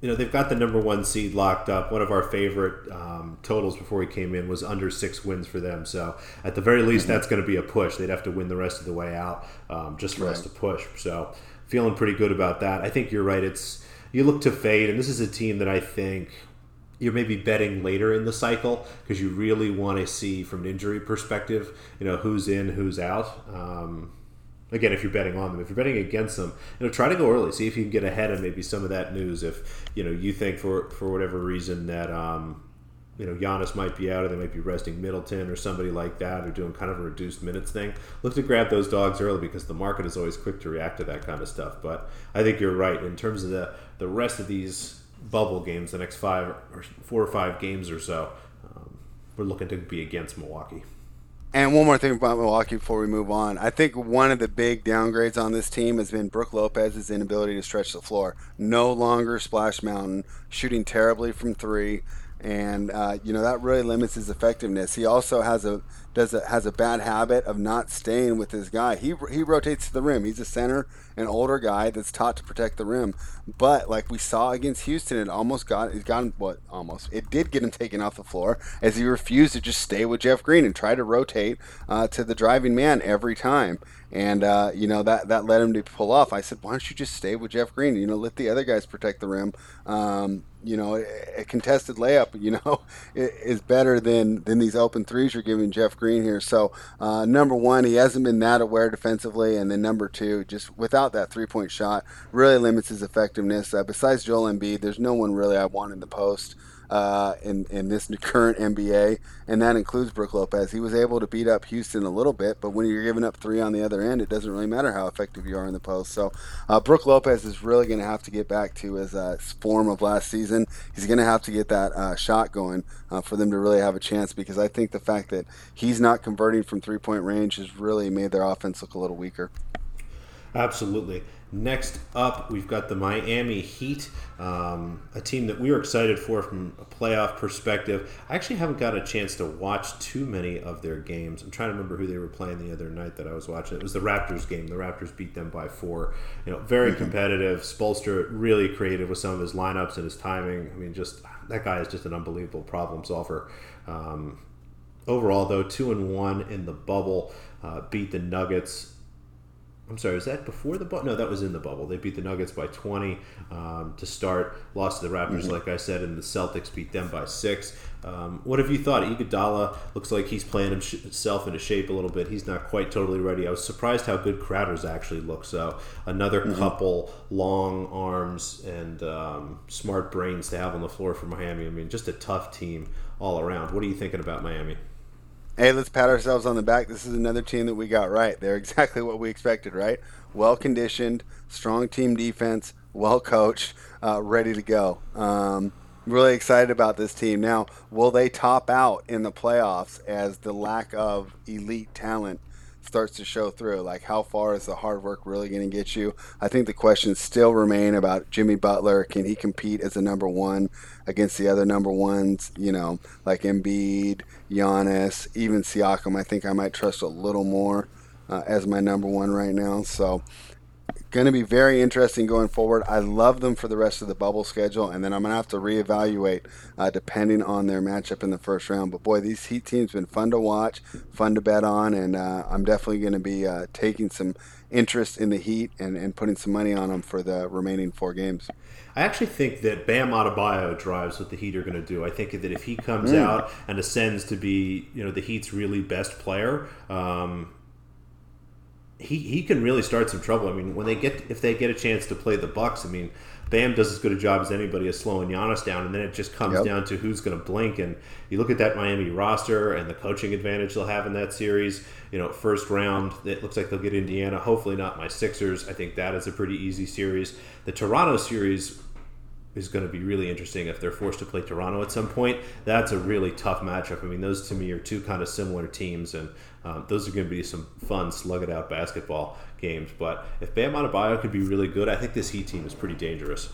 you know they've got the number one seed locked up. One of our favorite um, totals before we came in was under six wins for them. So at the very least, mm-hmm. that's going to be a push. They'd have to win the rest of the way out um, just for right. us to push. So feeling pretty good about that. I think you're right. It's you look to fade, and this is a team that I think you're maybe betting later in the cycle because you really want to see from an injury perspective, you know, who's in, who's out. Um, again, if you're betting on them, if you're betting against them, you know, try to go early. See if you can get ahead of maybe some of that news. If you know you think for for whatever reason that um, you know Giannis might be out, or they might be resting Middleton or somebody like that, or doing kind of a reduced minutes thing. Look to grab those dogs early because the market is always quick to react to that kind of stuff. But I think you're right in terms of the the rest of these bubble games, the next five or four or five games or so, um, we're looking to be against Milwaukee. And one more thing about Milwaukee before we move on. I think one of the big downgrades on this team has been Brook Lopez's inability to stretch the floor. No longer Splash Mountain, shooting terribly from three and uh, you know that really limits his effectiveness. He also has a does a, has a bad habit of not staying with his guy. He he rotates to the rim. He's a center, an older guy that's taught to protect the rim. But like we saw against Houston, it almost got it got him what almost it did get him taken off the floor as he refused to just stay with Jeff Green and try to rotate uh, to the driving man every time and uh, you know that that led him to pull off. I said, why don't you just stay with Jeff Green? You know, let the other guys protect the rim. Um, you know, a, contested layup, you know, is better than than these open threes you're giving Jeff Green here. So uh, number one, he hasn't been that aware defensively, and then number two, just without that three point shot, really limits his effectiveness. Uh, besides Joel Embiid, there's no one really I want in the post uh, in in this current NBA, and that includes Brook Lopez. He was able to beat up Houston a little bit, but when you're giving up three on the other end, it doesn't really matter how effective you are in the post. So uh, Brook Lopez is really going to have to get back to his uh, form of last season. He's going to have to get that uh, shot going uh, for them to really have a chance because I think the fact that he's not converting from three point range has really made their offense look a little weaker. Absolutely. Next up, we've got the Miami Heat, um, a team that we were excited for from a playoff perspective. I actually haven't got a chance to watch too many of their games. I'm trying to remember who they were playing the other night that I was watching. It was the Raptors game. The Raptors beat them by four. You know, very mm-hmm. competitive. Spoelstra really creative with some of his lineups and his timing. I mean, just that guy is just an unbelievable problem solver. Um, overall, though, two and one in the bubble, uh, beat the Nuggets I'm sorry, was that before the bubble? No, that was in the bubble. They beat the Nuggets by 20 um, to start, lost to the Raptors, mm-hmm. like I said, and the Celtics beat them by six. Um, what have you thought? Iguodala looks like he's playing himself into shape a little bit. He's not quite totally ready. I was surprised how good Crowder's actually looks. So another mm-hmm. couple long arms and um, smart brains to have on the floor for Miami. I mean, just a tough team all around. What are you thinking about Miami? Hey, let's pat ourselves on the back. This is another team that we got right. They're exactly what we expected, right? Well conditioned, strong team defense, well coached, uh, ready to go. Um, really excited about this team. Now, will they top out in the playoffs as the lack of elite talent starts to show through. Like, how far is the hard work really going to get you? I think the questions still remain about Jimmy Butler. Can he compete as a number one against the other number ones? You know, like Embiid, Giannis, even Siakam. I think I might trust a little more uh, as my number one right now. So, going to be very interesting going forward. I love them for the rest of the bubble schedule, and then I'm going to have to reevaluate uh, depending on their matchup in the first round. But boy, these Heat teams been fun to watch, fun to bet on, and uh, I'm definitely going to be uh, taking some interest in the Heat and, and putting some money on them for the remaining four games. I actually think that Bam Adebayo drives what the Heat are going to do. I think that if he comes mm. out and ascends to be, you know, the Heat's really best player, um, he, he can really start some trouble. I mean, when they get if they get a chance to play the Bucks, I mean, Bam does as good a job as anybody of slowing Giannis down, and then it just comes yep. down to who's going to blink. And you look at that Miami roster and the coaching advantage they'll have in that series. You know, first round, it looks like they'll get Indiana. Hopefully, not my Sixers. I think that is a pretty easy series. The Toronto series is going to be really interesting if they're forced to play Toronto at some point. That's a really tough matchup. I mean, those to me are two kind of similar teams, and um, those are going to be some fun, slug it out basketball games. But if Bam Adebayo could be really good, I think this Heat team is pretty dangerous.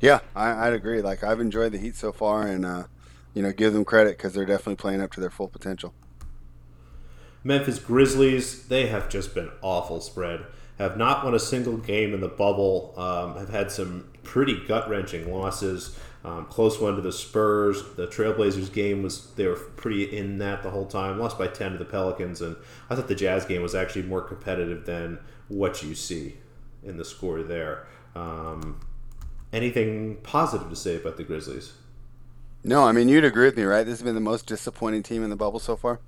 Yeah, I, would agree. Like I've enjoyed the Heat so far, and uh, you know, give them credit because they're definitely playing up to their full potential. Memphis Grizzlies, they have just been awful spread have not won a single game in the bubble, um, have had some pretty gut wrenching losses. Um, close one to the Spurs. The Trailblazers game was they were pretty in that the whole time. Lost by ten to the Pelicans, and I thought the Jazz game was actually more competitive than what you see in the score there. Um, anything positive to say about the Grizzlies? No, I mean you'd agree with me, right? This has been the most disappointing team in the bubble so far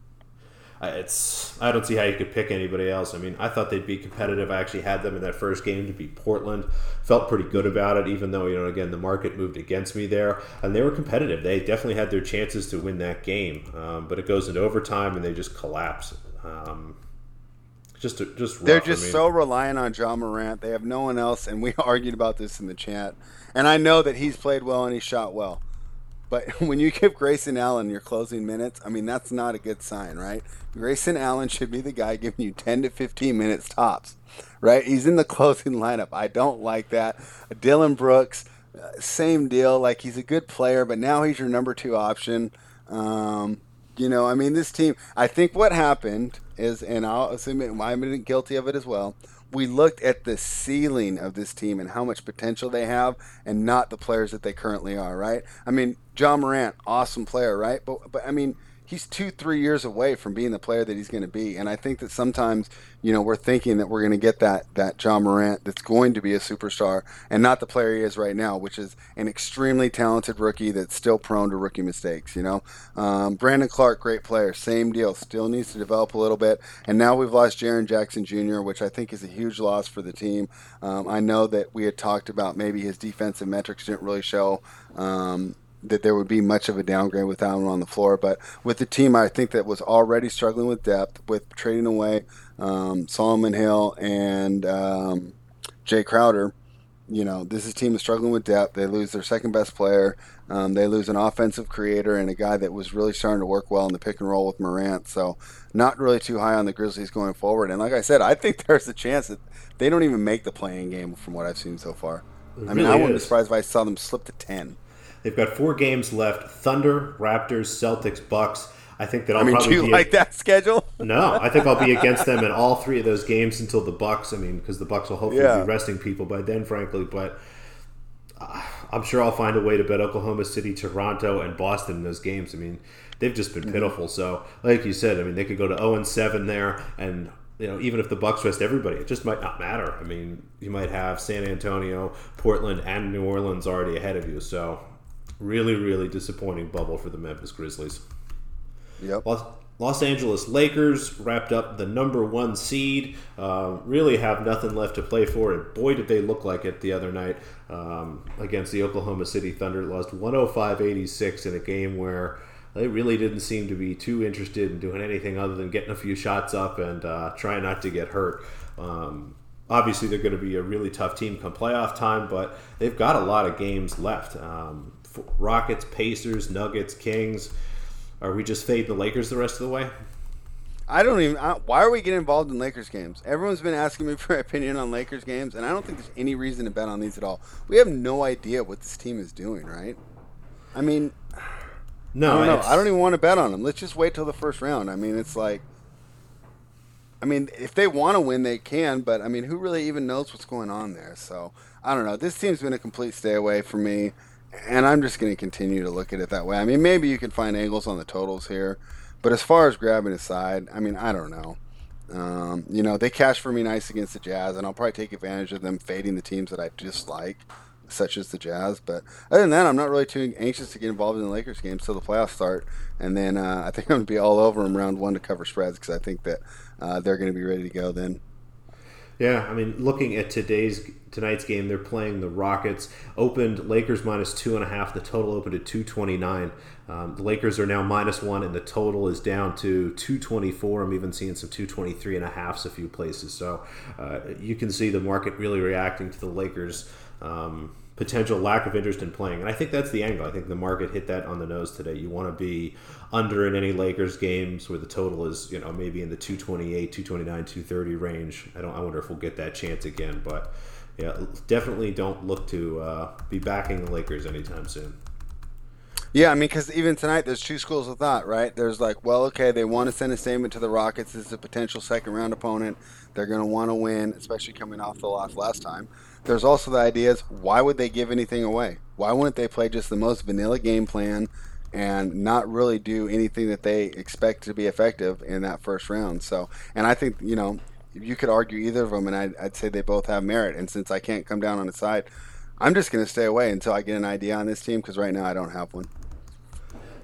it's I don't see how you could pick anybody else. I mean, I thought they'd be competitive. I actually had them in that first game to beat Portland. Felt pretty good about it, even though you know again the market moved against me there, and they were competitive. They definitely had their chances to win that game, um, but it goes into overtime and they just collapse. Um, just just they're just I mean. so reliant on Ja Morant. They have no one else, and we argued about this in the chat. And I know that he's played well and he shot well. But when you give Grayson Allen your closing minutes, I mean, that's not a good sign, right? Grayson Allen should be the guy giving you 10 to 15 minutes tops, right? He's in the closing lineup. I don't like that. Dillon Brooks, uh, same deal. Like, he's a good player, but now he's your number two option. Um, you know, I mean, this team, I think what happened is, and I'll assume it, I'm guilty of it as well we looked at the ceiling of this team and how much potential they have and not the players that they currently are, right? I mean, Ja Morant, awesome player, right? But but I mean, he's two, three years away from being the player that he's going to be. And I think that sometimes, you know, we're thinking that we're going to get that that Ja Morant that's going to be a superstar, and not the player he is right now, which is an extremely talented rookie that's still prone to rookie mistakes. You know, um, Brandon Clarke, great player, same deal, still needs to develop a little bit. And now we've lost Jaren Jackson Jr., which I think is a huge loss for the team. Um, I know that we had talked about maybe his defensive metrics didn't really show. Um, that there would be much of a downgrade without him on the floor. But with the team, I think that was already struggling with depth, with trading away um, Solomon Hill and um, Jae Crowder. You know, this is team is struggling with depth. They lose their second best player. Um, they lose an offensive creator and a guy that was really starting to work well in the pick and roll with Morant. So, not really too high on the Grizzlies going forward. And like I said, I think there's a chance that they don't even make the play-in game from what I've seen so far. I mean, I wouldn't be surprised if I saw them slip to ten. They've got four games left: Thunder, Raptors, Celtics, Bucks. I think that I'll I mean, probably do you like a, that schedule? no, I think I'll be against them in all three of those games until the Bucks. I mean, because the Bucks will hopefully yeah. be resting people by then, frankly. But uh, I'm sure I'll find a way to bet Oklahoma City, Toronto, and Boston in those games. I mean, they've just been pitiful. So, like you said, I mean, they could go to zero and seven there, and you know, even if the Bucks rest everybody, it just might not matter. I mean, you might have San Antonio, Portland, and New Orleans already ahead of you. So, really, really disappointing bubble for the Memphis Grizzlies. Yep. Los, Los Angeles Lakers wrapped up the number one seed. Uh, really have nothing left to play for, and boy, did they look like it the other night um, against the Oklahoma City Thunder. Lost 105 86 in a game where they really didn't seem to be too interested in doing anything other than getting a few shots up and uh, trying not to get hurt. Um, obviously, they're going to be a really tough team come playoff time, but they've got a lot of games left. Um, Rockets, Pacers, Nuggets, Kings. Are we just fading the Lakers the rest of the way? I don't even. I, why are we getting involved in Lakers games? Everyone's been asking me for my opinion on Lakers games, and I don't think there's any reason to bet on these at all. We have no idea what this team is doing, right? I mean, no, I don't. I don't even want to bet on them. Let's just wait till the first round. I mean, it's like, I mean, if they want to win, they can, but I mean, who really even knows what's going on there? So I don't know. This team's been a complete stay away for me and I'm just going to continue to look at it that way. I mean, maybe you can find angles on the totals here, but as far as grabbing a side, I mean, I don't know. Um, you know, they cash for me nice against the Jazz, and I'll probably take advantage of them fading the teams that I dislike, such as the Jazz. But other than that, I'm not really too anxious to get involved in the Lakers game till the playoffs start, and then uh, I think I'm going to be all over them round one to cover spreads because I think that uh, they're going to be ready to go then. Yeah, I mean, looking at today's tonight's game, they're playing the Rockets. Opened Lakers minus two and a half. The total opened at two twenty nine. Um, the Lakers are now minus one, and the total is down to two twenty four. I'm even seeing some two twenty three and a halfs a few places. So uh, you can see the market really reacting to the Lakers. Um, potential lack of interest in playing. And I think that's the angle. I think the market hit that on the nose today. You want to be under in any Lakers games where the total is, you know, maybe in the 228, 229, 230 range. I don't I wonder if we'll get that chance again, but yeah, definitely don't look to uh, be backing the Lakers anytime soon. Yeah, I mean, because even tonight, there's two schools of thought, right? There's like, well, okay, they want to send a statement to the Rockets as a potential second round opponent. They're going to want to win, especially coming off the loss last time. There's also the idea is why would they give anything away? Why wouldn't they play just the most vanilla game plan and not really do anything that they expect to be effective in that first round? So, and I think, you know, you could argue either of them, and I'd, I'd say they both have merit. And since I can't come down on a side, I'm just going to stay away until I get an idea on this team because right now I don't have one.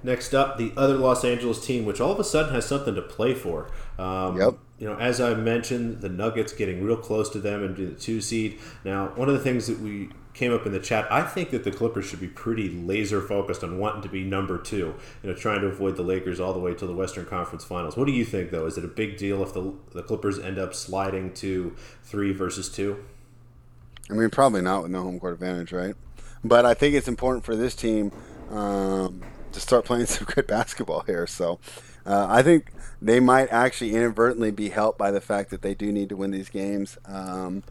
Next up, the other Los Angeles team, which all of a sudden has something to play for. Um, yep. You know, as I mentioned, the Nuggets getting real close to them into the two seed. Now, one of the things that we came up in the chat, I think that the Clippers should be pretty laser focused on wanting to be number two. You know, trying to avoid the Lakers all the way to the Western Conference Finals. What do you think, though? Is it a big deal if the the Clippers end up sliding to three versus two? I mean, probably not with no home court advantage, right? But I think it's important for this team. Um, to start playing some good basketball here. So uh, I think they might actually inadvertently be helped by the fact that they do need to win these games. Um,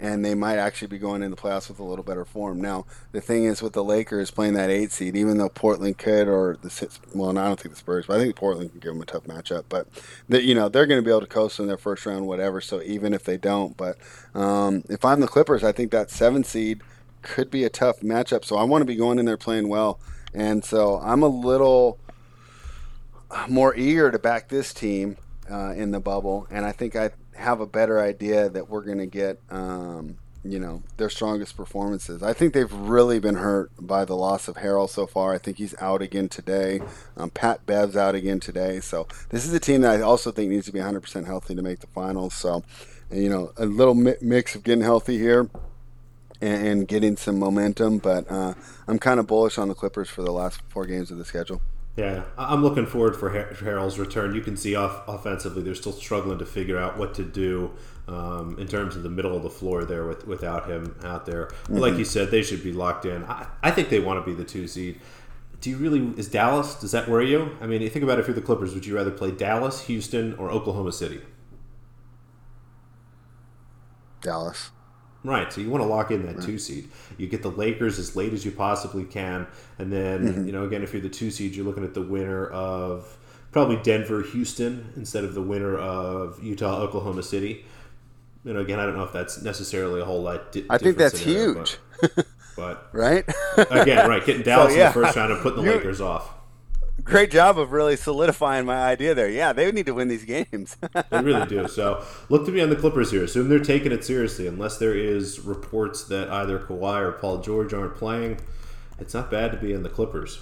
and they might actually be going in the playoffs with a little better form. Now, the thing is with the Lakers playing that eight seed, even though Portland could, or the well, no, I don't think the Spurs, but I think Portland can give them a tough matchup. But the, you know they're going to be able to coast in their first round, whatever. So even if they don't, but um, if I'm the Clippers, I think that seven seed could be a tough matchup. So I want to be going in there playing well. And so I'm a little more eager to back this team uh, in the bubble, and I think I have a better idea that we're going to get, um, you know, their strongest performances. I think they've really been hurt by the loss of Harrell so far. I think he's out again today. Um, Pat Bev's out again today. So this is a team that I also think needs to be 100% healthy to make the finals. So, you know, a little mix of getting healthy here and, and getting some momentum. But uh, I'm kind of bullish on the Clippers for the last four games of the schedule. Yeah, I'm looking forward for Harrell's return. You can see off offensively, they're still struggling to figure out what to do um, in terms of the middle of the floor there with, without him out there. Mm-hmm. Like you said, they should be locked in. I, I think they want to be the two seed. Do you really? Is Dallas? Does that worry you? I mean, you think about it. If you're the Clippers, would you rather play Dallas, Houston, or Oklahoma City? Dallas. Right. So you want to lock in that right. two seed. You get the Lakers as late as you possibly can, and then mm-hmm. you know again if you're the two seed, you're looking at the winner of probably Denver, Houston instead of the winner of Utah, Oklahoma City. You know, again, I don't know if that's necessarily a whole lot. Di- I think that's scenario, huge. But, but right again, right, getting Dallas so, yeah. in the first round and putting the Lakers off. Great job of really solidifying my idea there. Yeah, they need to win these games. they really do. So look to be on the Clippers here. Assume they're taking it seriously, unless there is reports that either Kawhi or Paul George aren't playing. It's not bad to be in the Clippers.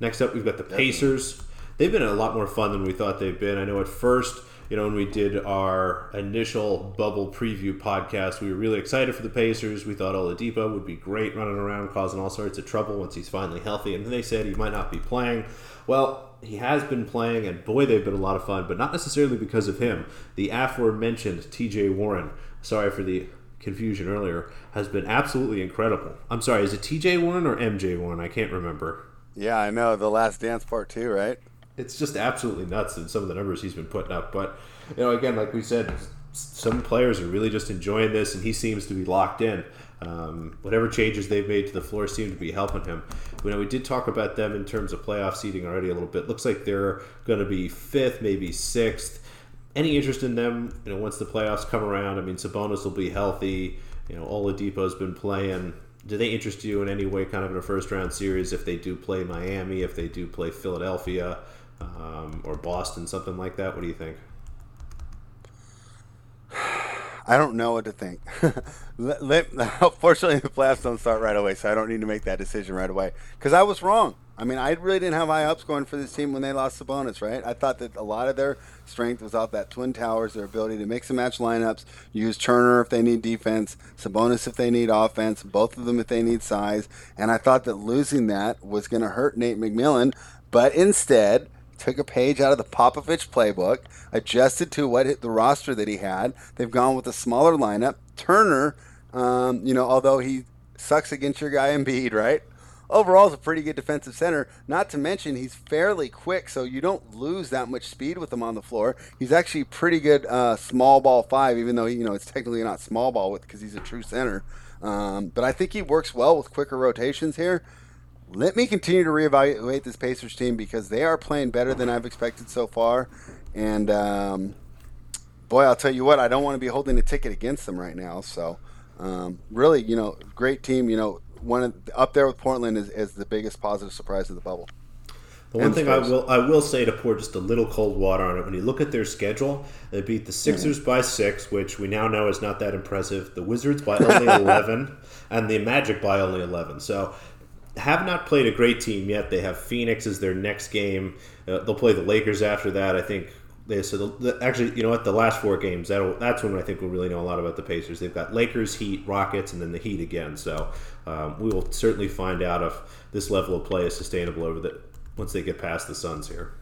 Next up, we've got the Pacers. They've been a lot more fun than we thought they've been. I know at first you know, when we did our initial bubble preview podcast, we were really excited for the Pacers. We thought Oladipo would be great running around causing all sorts of trouble once he's finally healthy. And then they said he might not be playing. Well, he has been playing, and boy, they've been a lot of fun, but not necessarily because of him. The aforementioned TJ Warren, sorry for the confusion earlier, has been absolutely incredible. I'm sorry, is it TJ Warren or MJ Warren? I can't remember. Yeah, I know. The last dance part, too, right? It's just absolutely nuts in some of the numbers he's been putting up. But you know, again, like we said, some players are really just enjoying this, and he seems to be locked in. Um, whatever changes they've made to the floor seem to be helping him. You know, we did talk about them in terms of playoff seeding already a little bit. Looks like they're going to be fifth, maybe sixth. Any interest in them? You know, once the playoffs come around, I mean, Sabonis will be healthy. You know, Oladipo's been playing. Do they interest you in any way, kind of in a first round series if they do play Miami, if they do play Philadelphia? Um, or Boston, something like that. What do you think? I don't know what to think. let, let, fortunately, the playoffs don't start right away, so I don't need to make that decision right away. Because I was wrong. I mean, I really didn't have high ups going for this team when they lost Sabonis, right? I thought that a lot of their strength was off that Twin Towers, their ability to mix and match lineups, use Turner if they need defense, Sabonis if they need offense, both of them if they need size. And I thought that losing that was going to hurt Nate McMillan, but instead – took a page out of the Popovich playbook, adjusted to what the roster that he had. They've gone with a smaller lineup. Turner, um, you know, although he sucks against your guy Embiid, right? Overall, is a pretty good defensive center. Not to mention he's fairly quick, so you don't lose that much speed with him on the floor. He's actually pretty good uh, small ball five, even though you know it's technically not small ball with because he's a true center. Um, but I think he works well with quicker rotations here let me continue to reevaluate this Pacers team because they are playing better than I've expected so far. And um, boy, I'll tell you what, I don't want to be holding a ticket against them right now. So, um, really, you know, great team. You know, one of, up there with Portland is, is the biggest positive surprise of the bubble. The one and thing I will I will say to pour just a little cold water on it when you look at their schedule, they beat the Sixers mm-hmm. by six, which we now know is not that impressive. The Wizards by only eleven, and the Magic by only eleven. So have not played a great team yet. They have Phoenix as their next game. Uh, they'll play the Lakers after that. I think they so the, the, actually you know what the last four games that that's when I think we'll really know a lot about the Pacers. They've got Lakers, Heat, Rockets, and then the Heat again. So um, we will certainly find out if this level of play is sustainable over the once they get past the Suns here.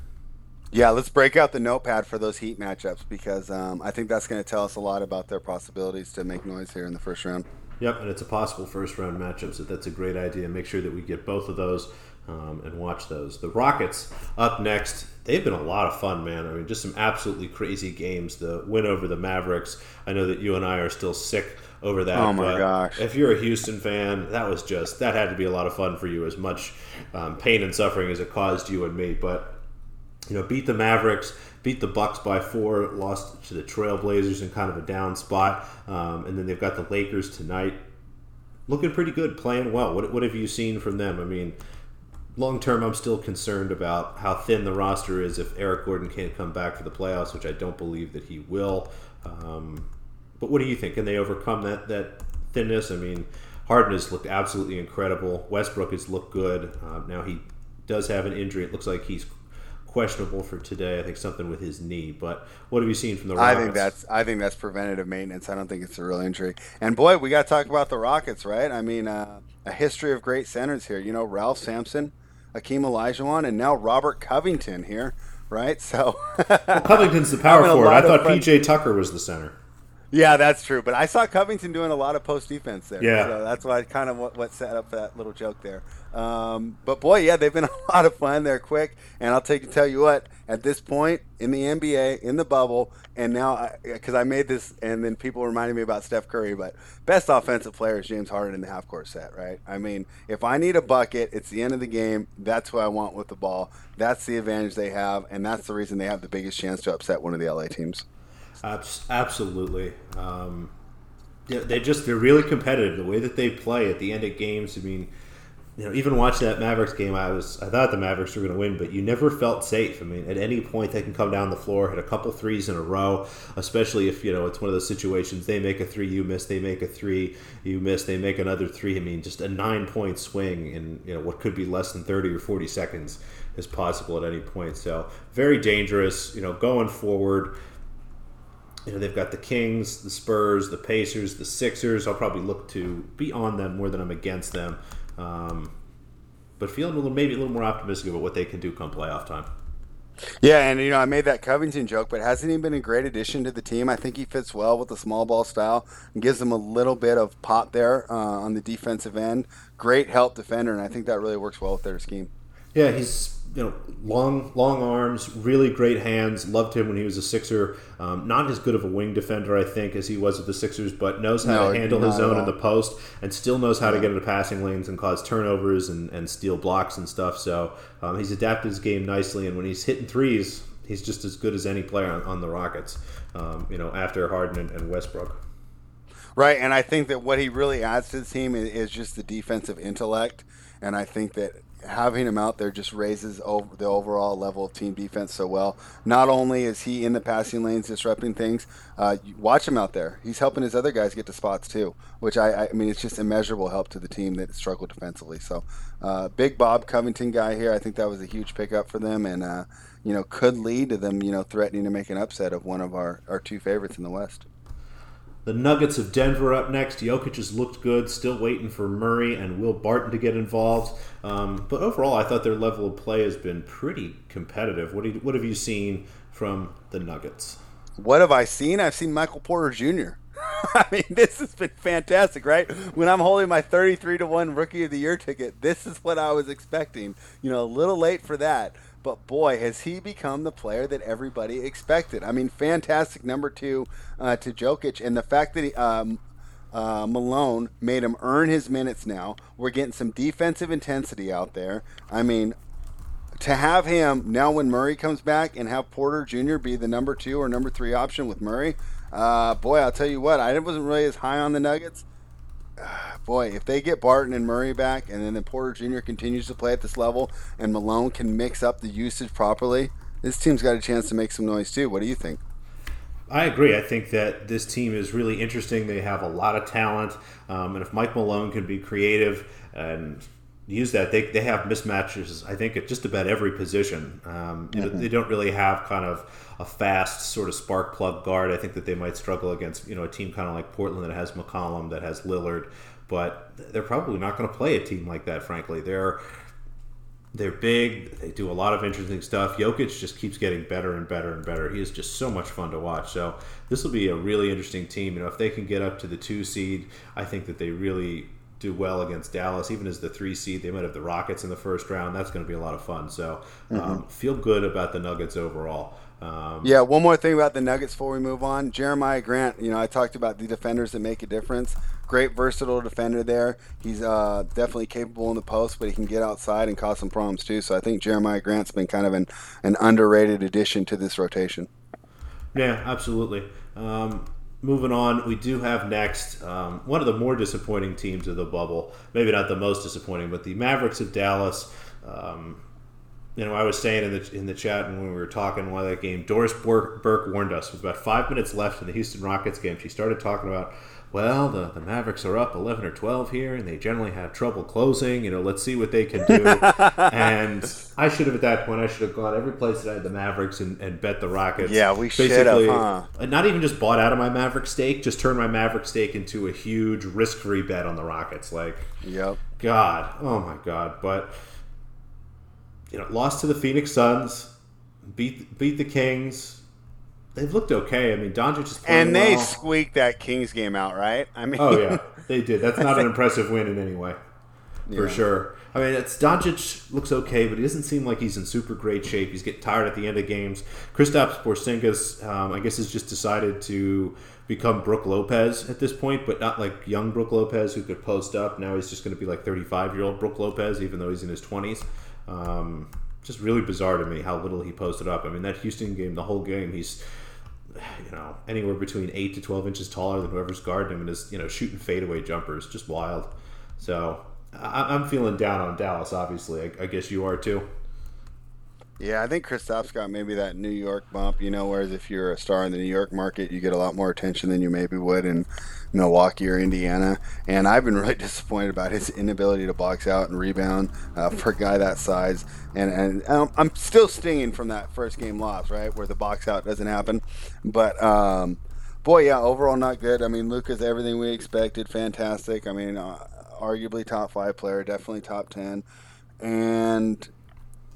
Yeah, let's break out the notepad for those Heat matchups because um, I think that's going to tell us a lot about their possibilities to make noise here in the first round. Yep, and it's a possible first round matchup, so that's a great idea. Make sure that we get both of those um, and watch those. The Rockets up next. They've been a lot of fun, man. I mean, just some absolutely crazy games. The win over the Mavericks. I know that you and I are still sick over that. Oh my gosh! If you're a Houston fan, that was just that had to be a lot of fun for you. As much um, pain and suffering as it caused you and me, but you know, beat the Mavericks beat the Bucks by four, lost to the Trailblazers in kind of a down spot, um, and then they've got the Lakers tonight. Looking pretty good, playing well. What, what have you seen from them? I mean, long term, I'm still concerned about how thin the roster is if Eric Gordon can't come back for the playoffs, which I don't believe that he will. Um, but what do you think? Can they overcome that that thinness? I mean, Harden has looked absolutely incredible. Westbrook has looked good. Uh, now he does have an injury. It looks like he's questionable for today. I think something with his knee. But what have you seen from the Rockets? I think that's I think that's preventative maintenance. I don't think it's a real injury. And boy, we got to talk about the Rockets, right? I mean, uh, a history of great centers here. You know, Ralph Sampson, Akeem Olajuwon, and now Robert Covington here, right? So well, Covington's the power forward. I thought PJ Tucker was the center. Yeah, that's true. But I saw Covington doing a lot of post defense there. Yeah, so that's why kind of what, what set up that little joke there. Um, but boy, yeah, they've been a lot of fun. They're quick, and I'll take tell you what. At this point in the NBA, in the bubble, and now because I, I, made this, and then people reminded me about Steph Curry, but best offensive player is James Harden in the half court set, right? I mean, if I need a bucket, it's the end of the game. That's who I want with the ball. That's the advantage they have, and that's the reason they have the biggest chance to upset one of the LA teams. Absolutely. Um, they just they're really competitive. The way that they play at the end of games, I mean you know, even watching that Mavericks game, I was I thought the Mavericks were going to win, but you never felt safe. I mean, at any point they can come down the floor, hit a couple threes in a row, especially if you know it's one of those situations they make a three, you miss, they make a three, you miss, they make another three. I mean, just a nine point swing in you know what could be less than thirty or forty seconds is possible at any point. So very dangerous. You know, going forward. You know, they've got the Kings, the Spurs, the Pacers, the Sixers. I'll probably look to be on them more than I'm against them. Um, but feeling a little, maybe a little more optimistic about what they can do come playoff time. Yeah, and you know I made that Covington joke, but hasn't he been a great addition to the team? I think he fits well with the small ball style and gives them a little bit of pop there uh, on the defensive end. Great help defender, and I think that really works well with their scheme. Yeah, he's you know long long arms, really great hands. Loved him when he was a Sixer. Um, not as good of a wing defender, I think, as he was with the Sixers, but knows how no, to handle his own in the post and still knows how yeah. to get into passing lanes and cause turnovers and, and steal blocks and stuff. So um, he's adapted his game nicely, and when he's hitting threes, he's just as good as any player on, on the Rockets. Um, you know, after Harden and, and Westbrook. Right, and I think that what he really adds to the team is, is just the defensive intellect, and I think that having him out there just raises over the overall level of team defense so well. Not only is he in the passing lanes disrupting things, uh, watch him out there. He's helping his other guys get to spots too, which I, I mean, it's just immeasurable help to the team that struggled defensively. So, uh, big Bob Covington guy here. I think that was a huge pickup for them, and uh, you know could lead to them, you know, threatening to make an upset of one of our our two favorites in the West. The Nuggets of Denver up next. Jokic has looked good. Still waiting for Murray and Will Barton to get involved. Um, but overall, I thought their level of play has been pretty competitive. What, you, what have you seen from the Nuggets? What have I seen? I've seen Michael Porter Jr. I mean, this has been fantastic, right? When I'm holding my 33 to 1 Rookie of the Year ticket, this is what I was expecting. You know, a little late for that. But boy, has he become the player that everybody expected. I mean, fantastic number two uh, to Jokic, and the fact that he, um, uh, Malone made him earn his minutes now. We're getting some defensive intensity out there. I mean, to have him now when Murray comes back and have Porter Jr. be the number two or number three option with Murray, uh, boy, I'll tell you what, I wasn't really as high on the Nuggets. boy, if they get Barton and Murray back, and then the Porter Jr. continues to play at this level, and Malone can mix up the usage properly, this team's got a chance to make some noise too. What do you think? I agree. I think that this team is really interesting. They have a lot of talent, um, and if Mike Malone can be creative and use that, they, they have mismatches. I think at just about every position. Um, mm-hmm. they don't really have kind of a fast sort of spark plug guard. I think that they might struggle against you know a team kind of like Portland that has McCollum, that has Lillard, but they're probably not going to play a team like that. Frankly, they're they're big. They do a lot of interesting stuff. Jokic just keeps getting better and better and better. He is just so much fun to watch. So this will be a really interesting team. You know, if they can get up to the two seed, I think that they really do well against Dallas, even as the three seed. They might have the Rockets in the first round. That's going to be a lot of fun. So um, mm-hmm. feel good about the Nuggets overall. Um, yeah, one more thing about the Nuggets before we move on. Jeremiah Grant, you know, I talked about the defenders that make a difference. Great versatile defender there. He's uh, definitely capable in the post, but he can get outside and cause some problems too. So I think Jeremiah Grant's been kind of an, an underrated addition to this rotation. Yeah, absolutely. Um, moving on, we do have next um, one of the more disappointing teams of the bubble. Maybe not the most disappointing, but the Mavericks of Dallas. Um, you know, I was saying in the in the chat when we were talking while that game, Doris Burke, Burke warned us with about five minutes left in the Houston Rockets game. She started talking about, well, the, the Mavericks are up eleven or twelve here, and they generally have trouble closing. You know, let's see what they can do. and I should have at that point, I should have gone every place that I had the Mavericks and, and bet the Rockets. Yeah, we should have. Huh? Not even just bought out of my Maverick stake, just turned my Maverick stake into a huge risk-free bet on the Rockets. Like, yep. God, oh my God, but you know, lost to the Phoenix Suns, beat beat the Kings. They've looked okay. I mean, Doncic is playing and they well. squeaked that Kings game out, right? I mean, oh yeah, they did. That's not an impressive win in any way, for yeah. sure. I mean, it's Doncic looks okay, but he doesn't seem like he's in super great shape. He's getting tired at the end of games. Kristaps Porzingis, um, I guess, has just decided to become Brook Lopez at this point, but not like young Brook Lopez who could post up. Now he's just going to be like 35 year old Brook Lopez, even though he's in his 20s. Um, just really bizarre to me how little he posted up. I mean, that Houston game, the whole game, he's you know anywhere between eight to twelve inches taller than whoever's guarding him, and is you know shooting fadeaway jumpers, just wild. So I, am feeling down on Dallas. Obviously, I, I guess you are too. Yeah, I think Kristaps got maybe that New York bump, you know, whereas if you're a star in the New York market, you get a lot more attention than you maybe would in Milwaukee or Indiana. And I've been really disappointed about his inability to box out and rebound uh, for a guy that size. And, and I'm still stinging from that first game loss, right, where the box out doesn't happen. But, um, boy, yeah, overall not good. I mean, Luka's everything we expected, fantastic. I mean, uh, arguably top five player, definitely top 10. And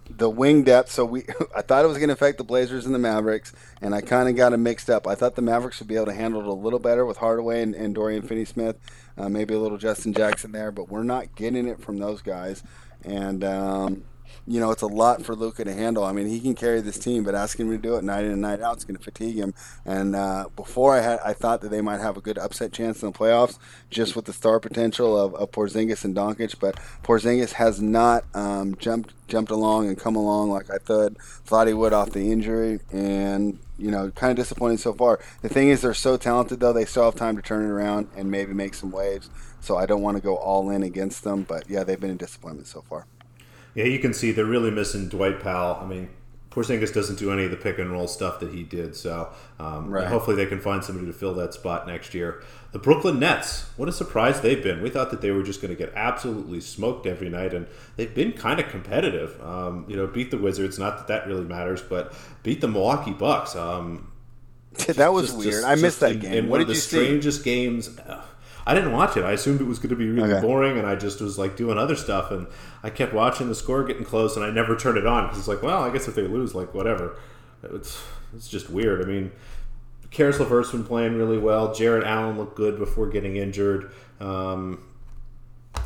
the wing depth. So we, I thought it was going to affect the Blazers and the Mavericks, and I kind of got it mixed up. I thought the Mavericks would be able to handle it a little better with Hardaway and, and Dorian Finney-Smith, uh, maybe a little Justin Jackson there, but we're not getting it from those guys. And um, you know, it's a lot for Luka to handle. I mean, he can carry this team, but asking him to do it night in and night out is going to fatigue him. And uh, before I had, I thought that they might have a good upset chance in the playoffs, just with the star potential of, of Porzingis and Doncic. But Porzingis has not um, jumped jumped along and come along like I thought thought he would off the injury, and you know, kind of disappointing so far. The thing is, they're so talented though; they still have time to turn it around and maybe make some waves. So I don't want to go all in against them, but yeah, they've been a disappointment so far. Yeah, you can see they're really missing Dwight Powell. I mean, Porzingis doesn't do any of the pick and roll stuff that he did, so um, right. hopefully they can find somebody to fill that spot next year. The Brooklyn Nets, what a surprise they've been. We thought that they were just going to get absolutely smoked every night, and they've been kind of competitive. Um, you know, beat the Wizards. Not that that really matters, but beat the Milwaukee Bucks. Um, that was just, weird. Just, I missed that game. In, in what did you the strangest games. Uh, I didn't watch it. I assumed it was going to be really okay. boring, and I just was like doing other stuff, and I kept watching the score getting close, and I never turned it on because it's like, well, I guess if they lose, like whatever. It's it's just weird. I mean, Caris LeVert's been playing really well. Jarrett Allen looked good before getting injured. Um,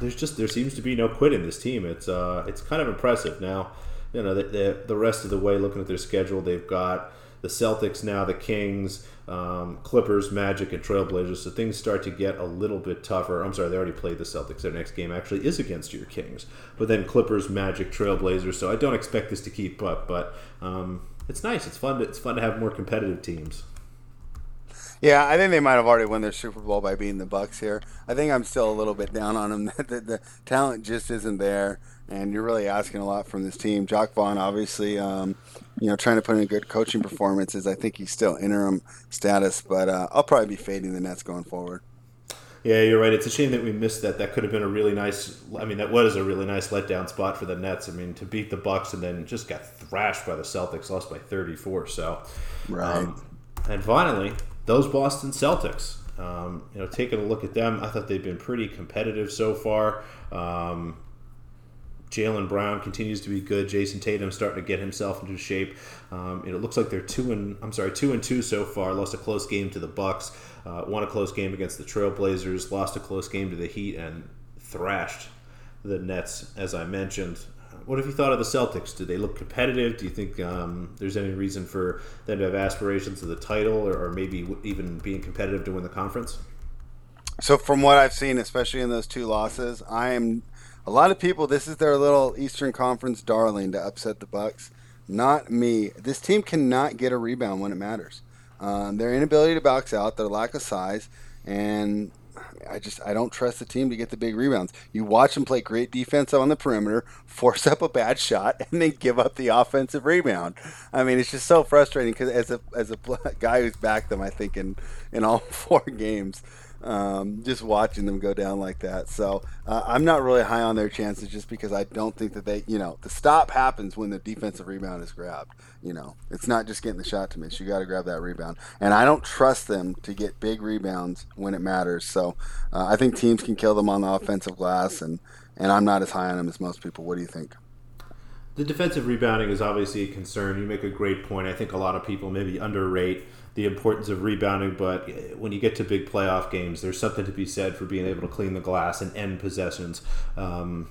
there's just there seems to be no quit in this team. It's uh, it's kind of impressive now. You know, the, the, the rest of the way, looking at their schedule, they've got the Celtics now, the Kings, um, Clippers, Magic, and Trailblazers. So things start to get a little bit tougher. I'm sorry, they already played the Celtics. Their next game actually is against your Kings. But then Clippers, Magic, Trailblazers. So I don't expect this to keep up, but um, it's nice. It's fun. To, it's fun to have more competitive teams. Yeah, I think they might have already won their Super Bowl by beating the Bucks here. I think I'm still a little bit down on them. the, the talent just isn't there and you're really asking a lot from this team. Jacque Vaughn, obviously, um, you know, trying to put in a good coaching performances. I think he's still interim status, but uh, I'll probably be fading the Nets going forward. Yeah, you're right. It's a shame that we missed that. That could have been a really nice. I mean, that was a really nice letdown spot for the Nets. I mean, to beat the Bucks and then just got thrashed by the Celtics, lost by 34. So, right. Um, and finally, those Boston Celtics. Um, you know, taking a look at them, I thought they've been pretty competitive so far. Um, Jaylen Brown continues to be good. Jayson Tatum starting to get himself into shape. Um, it looks like they're two and I'm sorry, two and two so far. Lost a close game to the Bucks. Uh, won a close game against the Trailblazers. Lost a close game to the Heat and thrashed the Nets, as I mentioned. What have you thought of the Celtics? Do they look competitive? Do you think um, there's any reason for them to have aspirations of the title, or, or maybe even being competitive to win the conference? So, from what I've seen, especially in those two losses, I am a lot of people, this is their little Eastern Conference darling to upset the Bucks. Not me. This team cannot get a rebound when it matters. Um, their inability to box out, their lack of size, and I just I don't trust the team to get the big rebounds. You watch them play great defense on the perimeter, force up a bad shot, and then give up the offensive rebound. I mean, it's just so frustrating because as a as a guy who's backed them, I think in in all four games, um, just watching them go down like that. So uh, I'm not really high on their chances just because I don't think that they, you know, the stop happens when the defensive rebound is grabbed. You know, it's not just getting the shot to miss. You got to grab that rebound. And I don't trust them to get big rebounds when it matters. So uh, I think teams can kill them on the offensive glass, and, and I'm not as high on them as most people. What do you think? The defensive rebounding is obviously a concern. You make a great point. I think a lot of people maybe underrate the importance of rebounding, but when you get to big playoff games, there's something to be said for being able to clean the glass and end possessions um,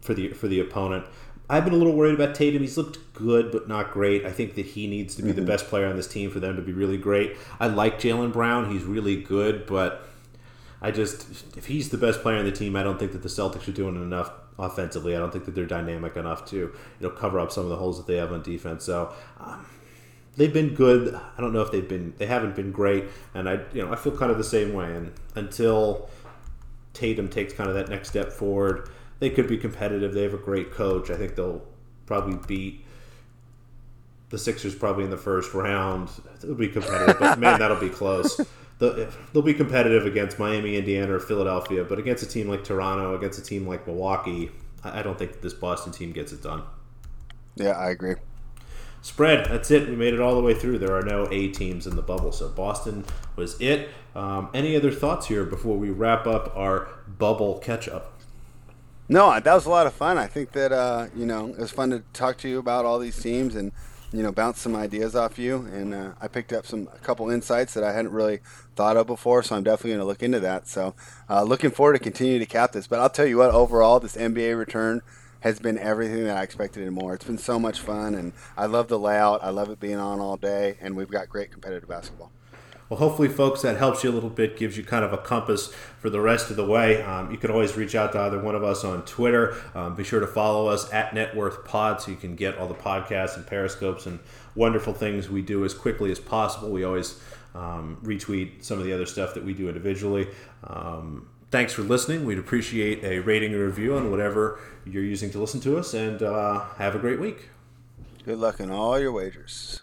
for the for the opponent. I've been a little worried about Tatum. He's looked good, but not great. I think that he needs to be mm-hmm. the best player on this team for them to be really great. I like Jaylen Brown. He's really good, but I just if he's the best player on the team, I don't think that the Celtics are doing enough offensively. I don't think that they're dynamic enough to you know cover up some of the holes that they have on defense. So. Um, they've been good. I don't know if they've been they haven't been great, and I you know I feel kind of the same way. And until Tatum takes kind of that next step forward, they could be competitive. They have a great coach. I think they'll probably beat the Sixers probably in the first round. It'll be competitive, but man, that'll be close. They'll be competitive against Miami, Indiana, or Philadelphia, but against a team like Toronto, against a team like Milwaukee, I don't think this Boston team gets it done. Yeah, I agree. Spread. That's it. We made it all the way through. There are no A teams in the bubble, so Boston was it. Um, any other thoughts here before we wrap up our bubble catch up? No, that was a lot of fun. I think that uh, you know it was fun to talk to you about all these teams and you know bounce some ideas off you. And uh, I picked up some a couple insights that I hadn't really thought of before, so I'm definitely going to look into that. So uh, looking forward to continue to cap this. But I'll tell you what, overall, this NBA return has been everything that I expected and more. It's been so much fun, and I love the layout. I love it being on all day, and we've got great competitive basketball. Well, hopefully, folks, that helps you a little bit, gives you kind of a compass for the rest of the way. Um, you can always reach out to either one of us on Twitter. Um, be sure to follow us at Networth Pod so you can get all the podcasts and periscopes and wonderful things we do as quickly as possible. We always um, retweet some of the other stuff that we do individually. Um, thanks for listening. We'd appreciate a rating and review on whatever you're using to listen to us, and uh, have a great week. Good luck in all your wagers.